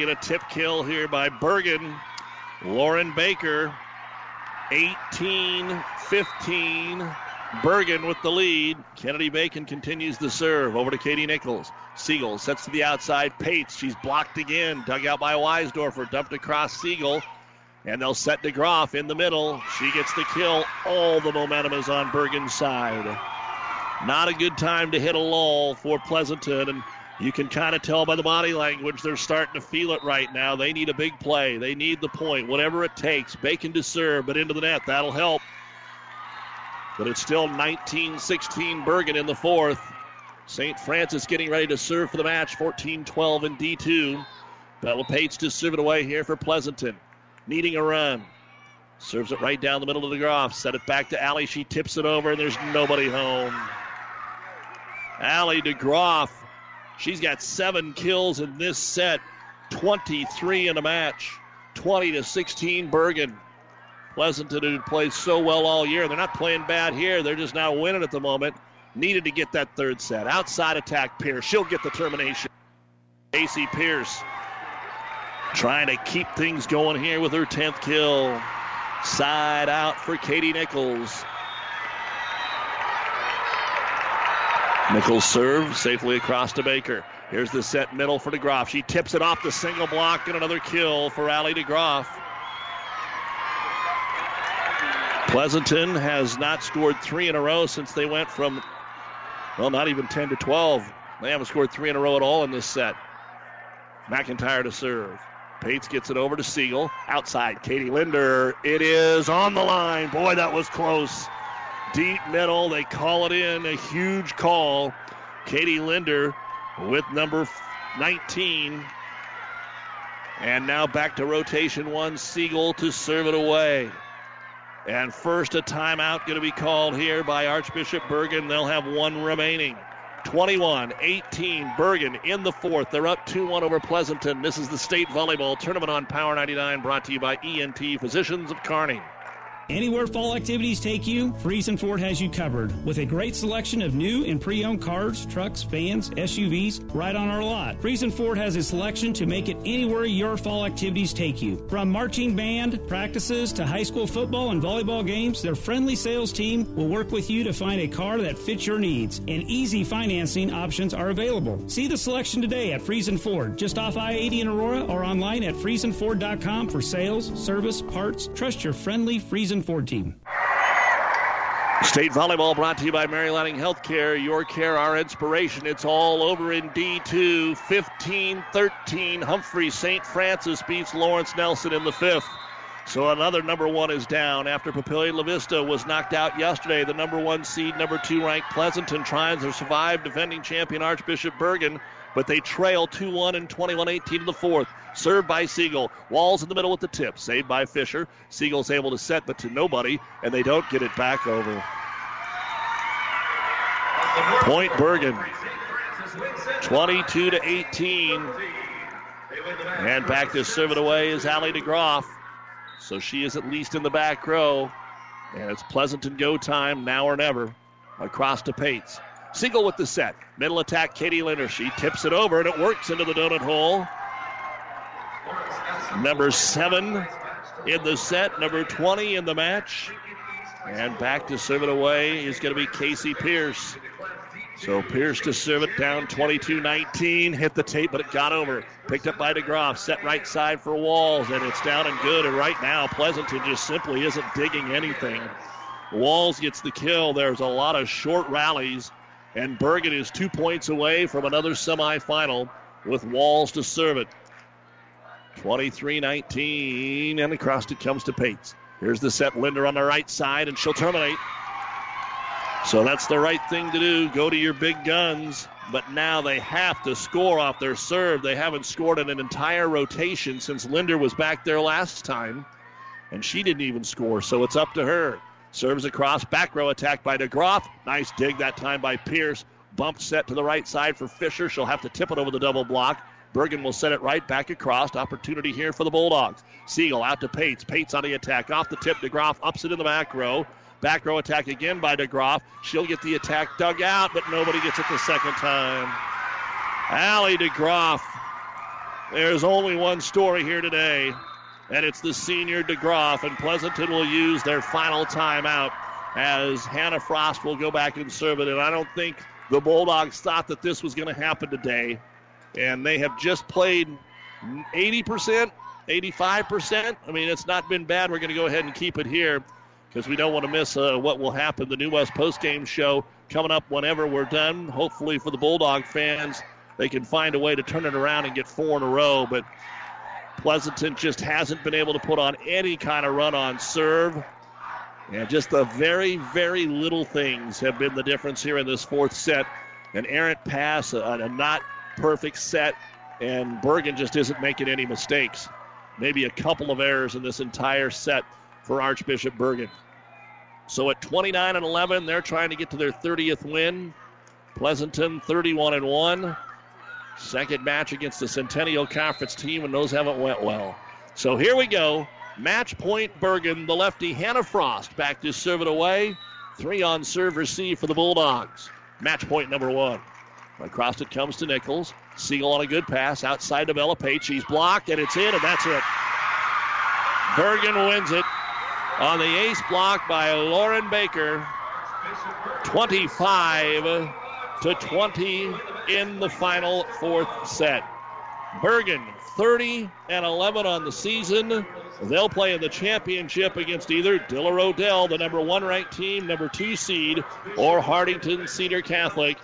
get a tip kill here by Bergan. Lauren Baker, 18 15. Bergan with the lead. Kennedy Bacon continues the serve. Over to Katie Nichols. Siegel sets to the outside. Pates. She's blocked again. Dug out by Weisdorfer. Dumped across Siegel. And they'll set DeGroff in the middle. She gets the kill. All the momentum is on Bergan's side. Not a good time to hit a lull for Pleasanton. And you can kind of tell by the body language they're starting to feel it right now. They need a big play. They need the point, whatever it takes. Bacon to serve, but into the net. That'll help. But it's still 19 16 Bergan in the fourth. St. Francis getting ready to serve for the match, 14 12 in D2. Bella Pates to serve it away here for Pleasanton. Needing a run. Serves it right down the middle of the Groff. Set it back to Allie. She tips it over, and there's nobody home. Allie DeGroff. She's got seven kills in this set, 23 in a match, 20 to 16 Bergan. Pleasanton, who played so well all year, they're not playing bad here. They're just now winning at the moment. Needed to get that third set. Outside attack, Pierce. She'll get the termination. Casey Pierce trying to keep things going here with her 10th kill. Side out for Katie Nichols. Nichols serve safely across to Baker. Here's the set middle for DeGroff. She tips it off the single block and another kill for Allie DeGroff. Pleasanton has not scored three in a row since they went from, well, not even 10 to 12. They haven't scored three in a row at all in this set. McIntyre to serve. Pates gets it over to Siegel. Outside, Katie Linder. It is on the line. Boy, that was close. Deep middle. They call it in. A huge call. Katie Linder with number 19. And now back to rotation one. Siegel to serve it away. And first, a timeout going to be called here by Archbishop Bergan. They'll have one remaining. 21 18. Bergan in the fourth. They're up 2 1 over Pleasanton. This is the state volleyball tournament on Power 99, brought to you by ENT Physicians of Kearney. Anywhere fall activities take you, Friesen Ford has you covered with a great selection of new and pre-owned cars, trucks, vans, SUVs right on our lot. Friesen Ford has a selection to make it anywhere your fall activities take you. From marching band practices to high school football and volleyball games, their friendly sales team will work with you to find a car that fits your needs. And easy financing options are available. See the selection today at Friesen Ford, just off I-80 in Aurora or online at FriesenFord.com for sales, service, parts. Trust your friendly Friesen State volleyball brought to you by Mary Lanning Healthcare. Your care, our inspiration. It's all over in D2. 15 13. Humphrey St. Francis beats Lawrence Nelson in the fifth. So another number one is down after Papillion La Vista was knocked out yesterday. The number one seed, number two ranked Pleasanton tries to survive defending champion Archbishop Bergan, but they trail 2 1 and 21 18 in the fourth. Served by Siegel. Walls in the middle with the tip. Saved by Fisher. Siegel's able to set, but to nobody, and they don't get it back over. Point Bergan. 22 to 18. And back to serve it away is Allie DeGroff. So she is at least in the back row. And it's Pleasanton go time now or never. Across to Pates. Siegel with the set. Middle attack, Katie Linder. She tips it over and it works into the donut hole. Number seven in the set, number 20 in the match. And back to serve it away is going to be Casey Pierce. So Pierce to serve it down 22 19. Hit the tape, but it got over. Picked up by DeGroff. Set right side for Walls, and it's down and good. And right now, Pleasanton just simply isn't digging anything. Walls gets the kill. There's a lot of short rallies, and Bergan is two points away from another semifinal with Walls to serve it. 23 19, and across it comes to Pates. Here's the set. Linder on the right side, and she'll terminate. So that's the right thing to do. Go to your big guns. But now they have to score off their serve. They haven't scored in an entire rotation since Linder was back there last time, and she didn't even score. So it's up to her. Serves across, back row attack by DeGroff. Nice dig that time by Pierce. Bump set to the right side for Fisher. She'll have to tip it over the double block. Bergan will set it right back across. Opportunity here for the Bulldogs. Siegel out to Pates. Pates on the attack. Off the tip. DeGroff ups it in the back row. Back row attack again by DeGroff. She'll get the attack dug out, but nobody gets it the second time. Allie DeGroff. There's only one story here today, and it's the senior DeGroff, and Pleasanton will use their final timeout as Hannah Frost will go back and serve it. And I don't think the Bulldogs thought that this was going to happen today, and they have just played 80%, 85%. I mean, it's not been bad. We're going to go ahead and keep it here because we don't want to miss uh, what will happen. The New West postgame show coming up whenever we're done. Hopefully, for the Bulldog fans, they can find a way to turn it around and get four in a row. But Pleasanton just hasn't been able to put on any kind of run on serve. And just the very, very little things have been the difference here in this fourth set. An errant pass, a, a not perfect set, and Bergan just isn't making any mistakes. Maybe a couple of errors in this entire set for Archbishop Bergan. So at 29 and 11, they're trying to get to their 30th win. Pleasanton 31 and 1. Second match against the Centennial Conference team, and those haven't went well. So here we go. Match point Bergan, the lefty Hannah Frost back to serve it away. Three on serve receive for the Bulldogs. Match point number one. Across it comes to Nichols. Siegel on a good pass outside Ella Page. She's blocked, and it's in, and that's it. Bergan wins it on the ace block by Lauren Baker. 25 to 20 in the final fourth set. Bergan 30 and 11 on the season. They'll play in the championship against either Diller Odell, the number one ranked team, number two seed, or Hartington Cedar Catholic.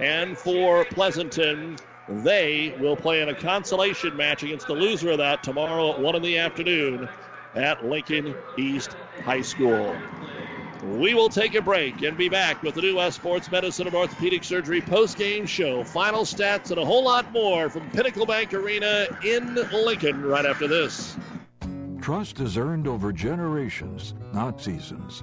And for Pleasanton, they will play in a consolation match against the loser of that tomorrow at 1 in the afternoon at Lincoln East High School. We will take a break and be back with the New West Sports Medicine and Orthopedic Surgery post-game show. Final stats and a whole lot more from Pinnacle Bank Arena in Lincoln right after this. Trust is earned over generations, not seasons.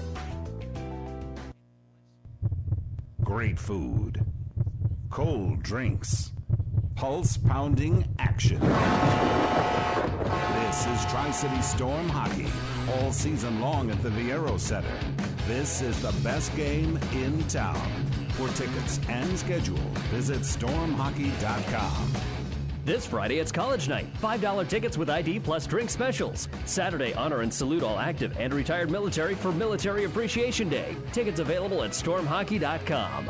Great food, cold drinks, pulse pounding action. This is Tri City Storm Hockey, all season long at the Viaero Center. This is the best game in town. For tickets and schedule, visit stormhockey.com. This Friday, it's college night. $5 tickets with ID plus drink specials. Saturday, honor and salute all active and retired military for Military Appreciation Day. Tickets available at stormhockey.com.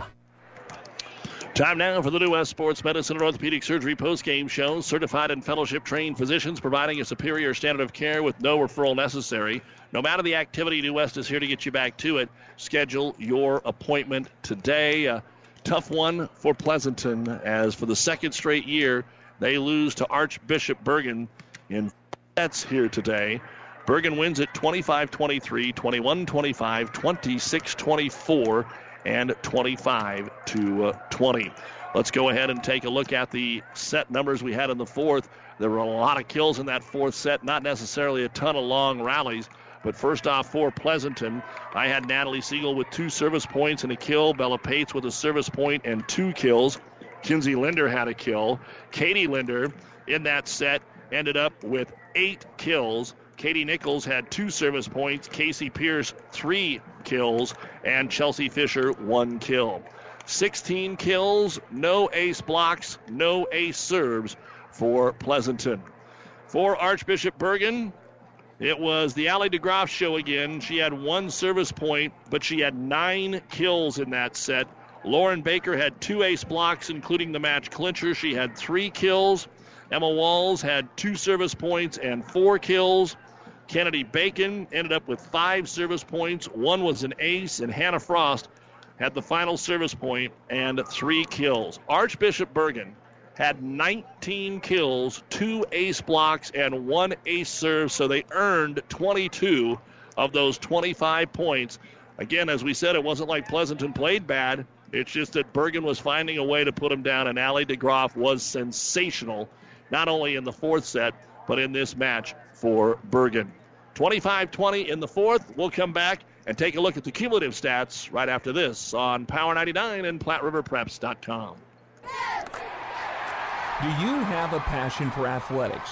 Time now for the New West Sports Medicine and Orthopedic Surgery post-game show. Certified and fellowship trained physicians providing a superior standard of care with no referral necessary. No matter the activity, New West is here to get you back to it. Schedule your appointment today. A tough one for Pleasanton, as for the second straight year, they lose to Archbishop Bergan in sets here today. Bergan wins at 25 23, 21 25, 26 24, and 25 to uh, 20. Let's go ahead and take a look at the set numbers we had in the fourth. There were a lot of kills in that fourth set, not necessarily a ton of long rallies. But first off, for Pleasanton, I had Natalie Siegel with two service points and a kill. Bella Pates with a service point and two kills. Kinsey Linder had a kill. Katie Linder in that set ended up with eight kills. Katie Nichols had two service points. Casey Pierce, three kills. And Chelsea Fisher, one kill. 16 kills, no ace blocks, no ace serves for Pleasanton. For Archbishop Bergan, it was the Allie DeGroff show again. She had one service point, but she had nine kills in that set. Lauren Baker had two ace blocks, including the match clincher. She had three kills. Emma Walls had two service points and four kills. Kennedy Bacon ended up with five service points. One was an ace, and Hannah Frost had the final service point and three kills. Archbishop Bergan had 19 kills, two ace blocks, and one ace serve, so they earned 22 of those 25 points. Again, as we said, it wasn't like Pleasanton played bad. It's just that Bergan was finding a way to put him down, and Allie DeGroff was sensational, not only in the fourth set, but in this match for Bergan. 25 20 in the fourth. We'll come back and take a look at the cumulative stats right after this on Power 99 and PlatteRiverPreps.com. Do you have a passion for athletics?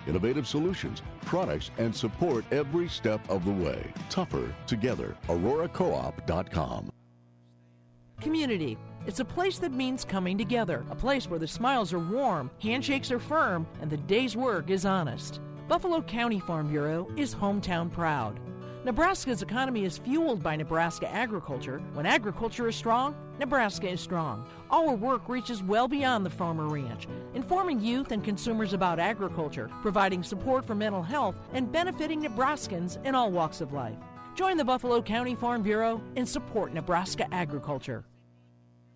innovative solutions, products, and support every step of the way. Tougher together. AuroraCoop.com. Community. It's a place that means coming together, a place where the smiles are warm, handshakes are firm, and the day's work is honest. Buffalo County Farm Bureau is hometown proud. Nebraska's economy is fueled by Nebraska agriculture. When agriculture is strong, Nebraska is strong. Our work reaches well beyond the farmer ranch, informing youth and consumers about agriculture, providing support for mental health, and benefiting Nebraskans in all walks of life. Join the Buffalo County Farm Bureau and support Nebraska agriculture.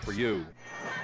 for you.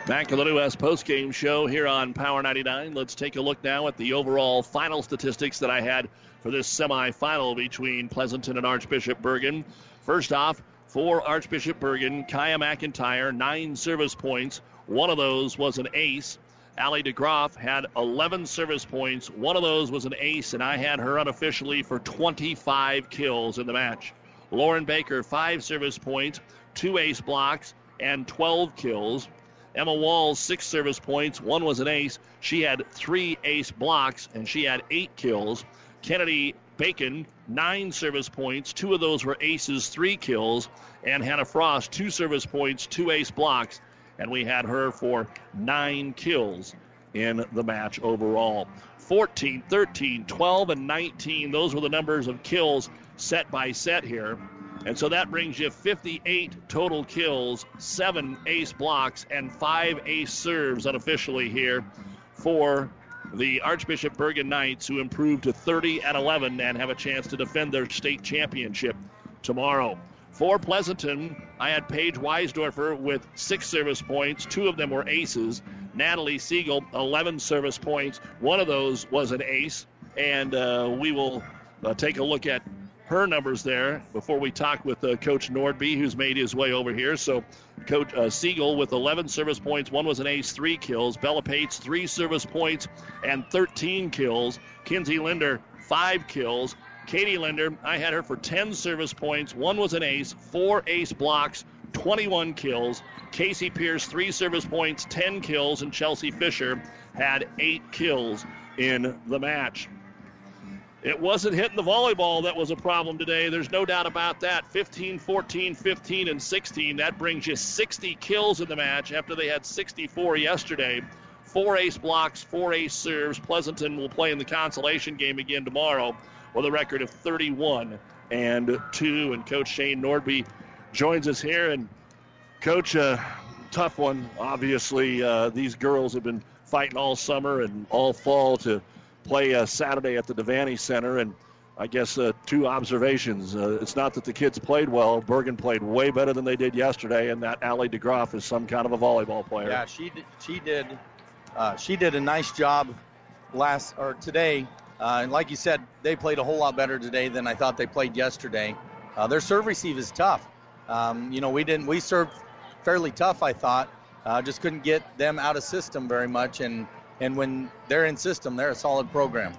Back to the West postgame show here on Power 99. Let's take a look now at the overall final statistics that I had for this semifinal between Pleasanton and Archbishop Bergan. First off, for Archbishop Bergan, Kaya McIntyre, nine service points. One of those was an ace. Allie DeGroff had 11 service points. One of those was an ace, and I had her unofficially for 25 kills in the match. Lauren Baker, five service points, two ace blocks, and 12 kills. Emma Walls, six service points. One was an ace. She had three ace blocks, and she had eight kills. Kennedy Bacon, nine service points. Two of those were aces, three kills. And Hannah Frost, two service points, two ace blocks. And we had her for nine kills in the match overall. 14, 13, 12, and 19. Those were the numbers of kills set by set here. And so that brings you 58 total kills, seven ace blocks, and five ace serves unofficially here for the Archbishop Bergan Knights, who improved to 30 and 11 and have a chance to defend their state championship tomorrow. For Pleasanton, I had Paige Weisdorfer with six service points. Two of them were aces. Natalie Siegel, 11 service points. One of those was an ace. And uh, we will uh, take a look at her numbers there before we talk with uh, Coach Nordby, who's made his way over here. So, Coach uh, Siegel with 11 service points. One was an ace, three kills. Bella Pates, three service points and 13 kills. Kinsey Linder, five kills. Katie Linder, I had her for 10 service points. One was an ace, four ace blocks, 21 kills. Casey Pierce, three service points, 10 kills. And Chelsea Fisher had eight kills in the match. It wasn't hitting the volleyball that was a problem today. There's no doubt about that. 15, 14, 15, and 16. That brings you 60 kills in the match after they had 64 yesterday. Four ace blocks, four ace serves. Pleasanton will play in the consolation game again tomorrow with a record of 31 and 2. And Coach Shane Nordby joins us here. And, Coach, uh, tough one. Obviously, uh, these girls have been fighting all summer and all fall to play uh, Saturday at the Devaney Center. And I guess uh, two observations. Uh, it's not that the kids played well. Bergan played way better than they did yesterday, and that Allie DeGroff is some kind of a volleyball player. Yeah, she did, she did uh, she did a nice job last or today. Uh, and like you said, they played a whole lot better today than I thought they played yesterday. Uh, their serve receive is tough. Um, you know, we didn't we served fairly tough. I thought just couldn't get them out of system very much and and when they're in system, they're a solid program.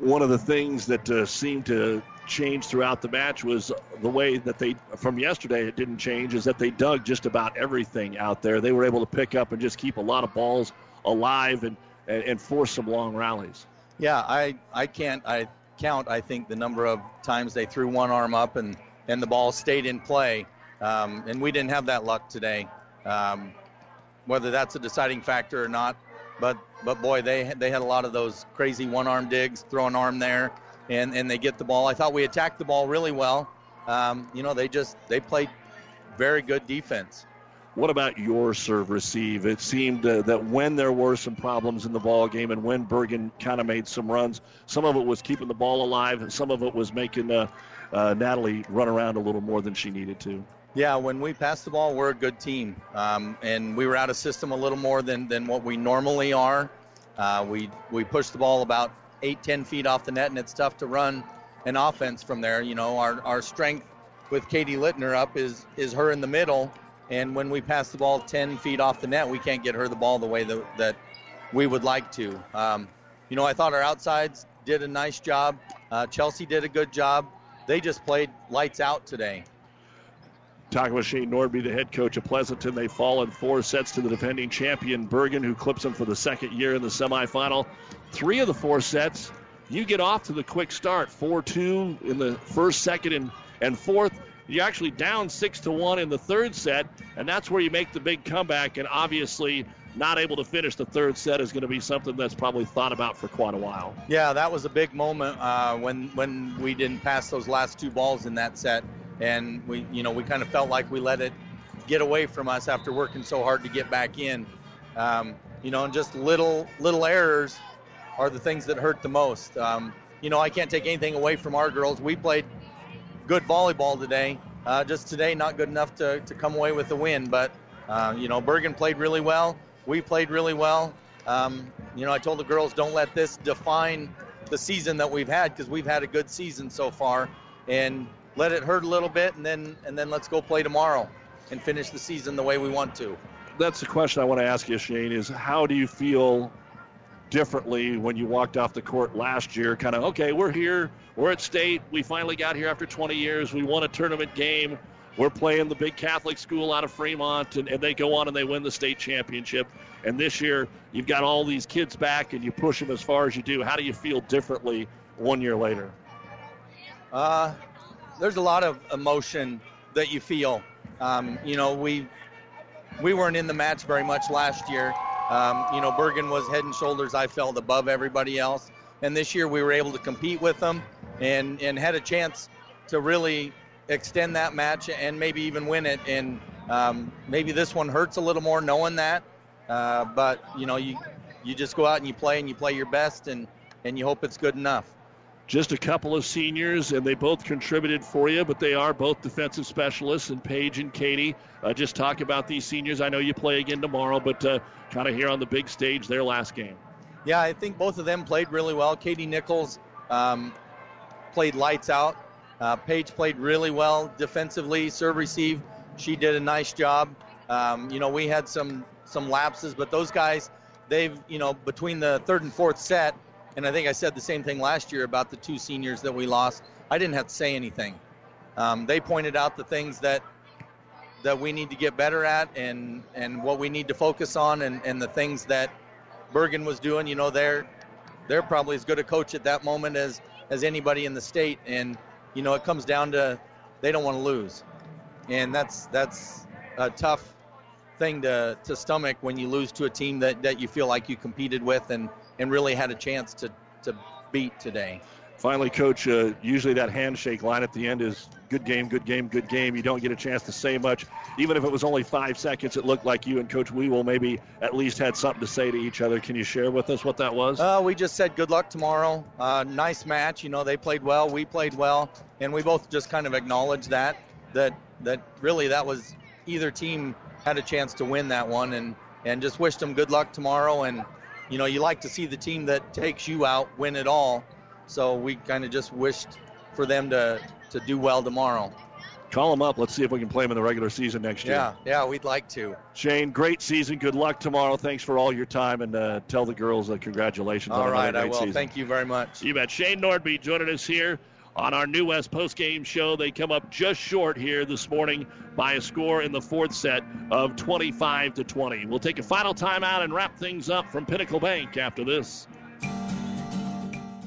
One of the things that uh, seemed to change throughout the match was the way that they, from yesterday, it didn't change, is that they dug just about everything out there. They were able to pick up and just keep a lot of balls alive and, and, and force some long rallies. Yeah, I, I can't I count, I think, the number of times they threw one arm up and, and the ball stayed in play. Um, and we didn't have that luck today. Um, whether that's a deciding factor or not, but but boy, they they had a lot of those crazy one arm digs, throw an arm there, and and they get the ball. I thought we attacked the ball really well. Um, you know, they just they played very good defense. What about your serve receive? It seemed uh, that when there were some problems in the ball game and when Bergan kind of made some runs, some of it was keeping the ball alive, and some of it was making uh, uh, Natalie run around a little more than she needed to. Yeah, when we pass the ball, we're a good team, um, and we were out of system a little more than, than what we normally are. Uh, we we push the ball about eight, ten feet off the net, and it's tough to run an offense from there. You know, our, our strength with Katie Linder up is is her in the middle, and when we pass the ball ten feet off the net, we can't get her the ball the way that, that we would like to. Um, you know, I thought our outsides did a nice job. Uh, Chelsea did a good job. They just played lights out today. Talking with Shane the head coach of Pleasanton. They fall in four sets to the defending champion Bergan, who clips them for the second year in the semifinal. Three of the four sets, you get off to the quick start, 4 2 in the first, second, and, and fourth. You're actually down 6 to 1 in the third set, and that's where you make the big comeback. And obviously, not able to finish the third set is going to be something that's probably thought about for quite a while. Yeah, that was a big moment uh, when when we didn't pass those last two balls in that set and we you know we kind of felt like we let it get away from us after working so hard to get back in. Um, you know, and just little little errors are the things that hurt the most. Um, you know, I can't take anything away from our girls. We played good volleyball today. Uh, just today, not good enough to, to come away with the win. But uh, you know, Bergan played really well. We played really well. Um, you know, I told the girls don't let this define the season that we've had because we've had a good season so far. And let it hurt a little bit, and then and then let's go play tomorrow and finish the season the way we want to. That's the question I want to ask you, Shane. Is how do you feel differently when you walked off the court last year? Kind of okay, we're here, we're at state, we finally got here after 20 years, we won a tournament game. We're playing the big Catholic school out of Fremont, and, and they go on and they win the state championship. And this year, you've got all these kids back, and you push them as far as you do. How do you feel differently one year later? Uh, there's a lot of emotion that you feel. Um, you know, we we weren't in the match very much last year. Um, you know, Bergan was head and shoulders, I felt, above everybody else. And this year we were able to compete with them and, and had a chance to really extend that match and maybe even win it. And um, maybe this one hurts a little more knowing that. Uh, but, you know, you, you just go out and you play and you play your best and, and you hope it's good enough just a couple of seniors, and they both contributed for you, but they are both defensive specialists, and Paige and Katie. Uh, just talk about these seniors. I know you play again tomorrow, but uh, kind of here on the big stage, their last game. Yeah, I think both of them played really well. Katie Nichols um, played lights out. Uh, Paige played really well defensively, serve receive. She did a nice job. Um, you know, we had some some lapses, but those guys, they've you know between the third and fourth set, and I think I said the same thing last year about the two seniors that we lost. I didn't have to say anything. Um, they pointed out the things that that we need to get better at and and what we need to focus on and, and the things that Bergan was doing. You know, they're they're probably as good a coach at that moment as as anybody in the state. And you know, it comes down to they don't want to lose, and that's that's a tough thing to to stomach when you lose to a team that that you feel like you competed with and and really had a chance to, to beat today. Finally, Coach, uh, usually that handshake line at the end is good game, good game, good game. You don't get a chance to say much. Even if it was only five seconds, it looked like you and Coach Weevil maybe at least had something to say to each other. Can you share with us what that was? Uh, we just said good luck tomorrow. Uh, nice match. You know, they played well, we played well, and we both just kind of acknowledged that, that, that really that was either team had a chance to win that one and, and just wished them good luck tomorrow and – you know, you like to see the team that takes you out win it all. So we kind of just wished for them to, to do well tomorrow. Call them up. Let's see if we can play them in the regular season next year. Yeah, yeah, we'd like to. Shane, great season. Good luck tomorrow. Thanks for all your time, and uh, tell the girls uh, congratulations. All right, I will. Season. Thank you very much. You bet. Shane Nordby joining us here on our New West postgame show. They come up just short here this morning by a score in the fourth set of 25 to 20. We'll take a final timeout and wrap things up from Pinnacle Bank after this.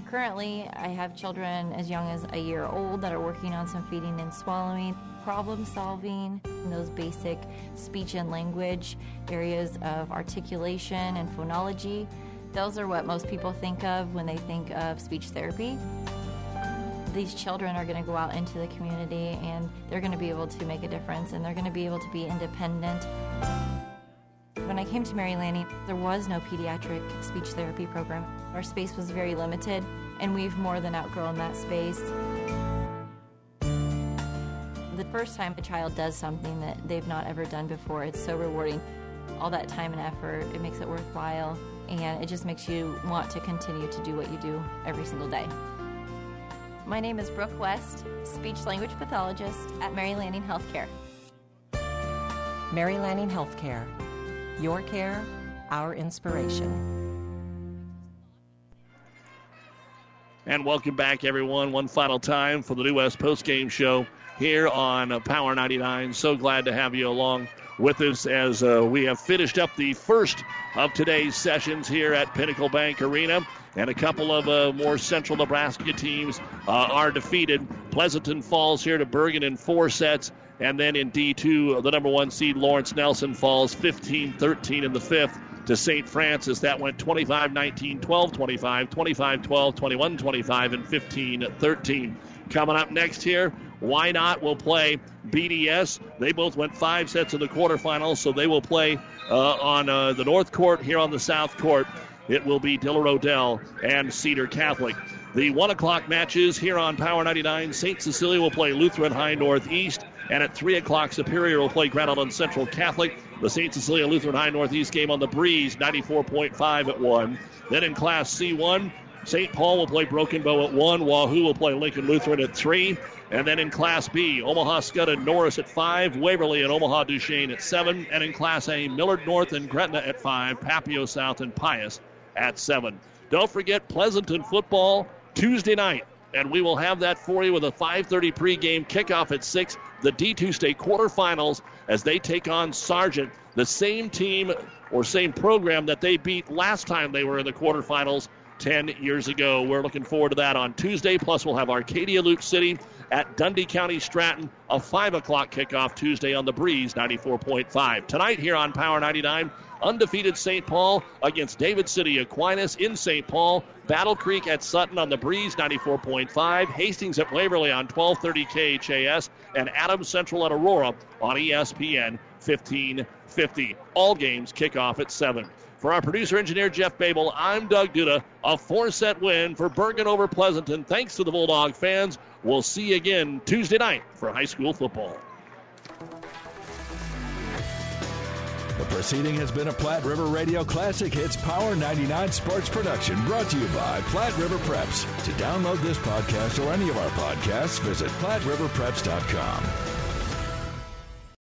Currently, I have children as young as a year old that are working on some feeding and swallowing, problem solving, those basic speech and language areas of articulation and phonology. Those are what most people think of when they think of speech therapy these children are going to go out into the community and they're going to be able to make a difference and they're going to be able to be independent. When I came to Mary Lanning, there was no pediatric speech therapy program. Our space was very limited, and we've more than outgrown that space. The first time a child does something that they've not ever done before, it's so rewarding. All that time and effort, it makes it worthwhile, and it just makes you want to continue to do what you do every single day. My name is Brooke West, speech language pathologist at Mary Lanning Healthcare. Mary Lanning Healthcare. Your care, our inspiration. And welcome back, everyone. One final time for the New West postgame show here on Power 99. So glad to have you along with us as uh, we have finished up the first of today's sessions here at Pinnacle Bank Arena and a couple of uh, more central Nebraska teams uh, are defeated. Pleasanton falls here to Bergan in four sets. And then in D2, the number one seed Lawrence Nelson falls 15 13 in the fifth to St. Francis. That went 25 19, 12 25, 25 12, 21 25, and 15 13. Coming up next here, Wynot will play BDS. They both went five sets in the quarterfinals, so they will play uh, on uh, the north court here on the south court it will be Diller Odell and Cedar Catholic. The 1 o'clock matches here on Power 99. St. Cecilia will play Lutheran High Northeast. And at 3 o'clock, Superior will play Grand Island Central Catholic. The St. Cecilia Lutheran High Northeast game on the breeze, 94.5 at 1. Then in Class C1, St. Paul will play Broken Bow at 1. Wahoo will play Lincoln Lutheran at 3. And then in Class B, Omaha Scott and Norris at 5. Waverly and Omaha Duchesne at 7. And in Class A, Millard North and Gretna at 5. Papio South and Pius at 7. Don't forget Pleasanton football Tuesday night, and we will have that for you with a 5:30 pregame kickoff at 6. The D2 state quarterfinals as they take on Sargent, the same team or same program that they beat last time they were in the quarterfinals 10 years ago. We're looking forward to that on Tuesday. Plus, we'll have Arcadia Loup City at Dundy County Stratton, a 5 o'clock kickoff Tuesday on the Breeze 94.5. Tonight here on Power 99, undefeated St. Paul against David City Aquinas in St. Paul. Battle Creek at Sutton on the Breeze 94.5. Hastings at Waverly on 1230 KHAS. And Adams Central at Aurora on ESPN 1550. All games kick off at 7. For our producer engineer Jeff Babel, I'm Doug Duda. A four set win for Bergan over Pleasanton. Thanks to the Bulldog fans. We'll see you again Tuesday night for high school football. The proceeding has been a Platte River Radio Classic Hits Power 99 sports production brought to you by Platte River Preps. To download this podcast or any of our podcasts, visit PlatteRiverPreps.com.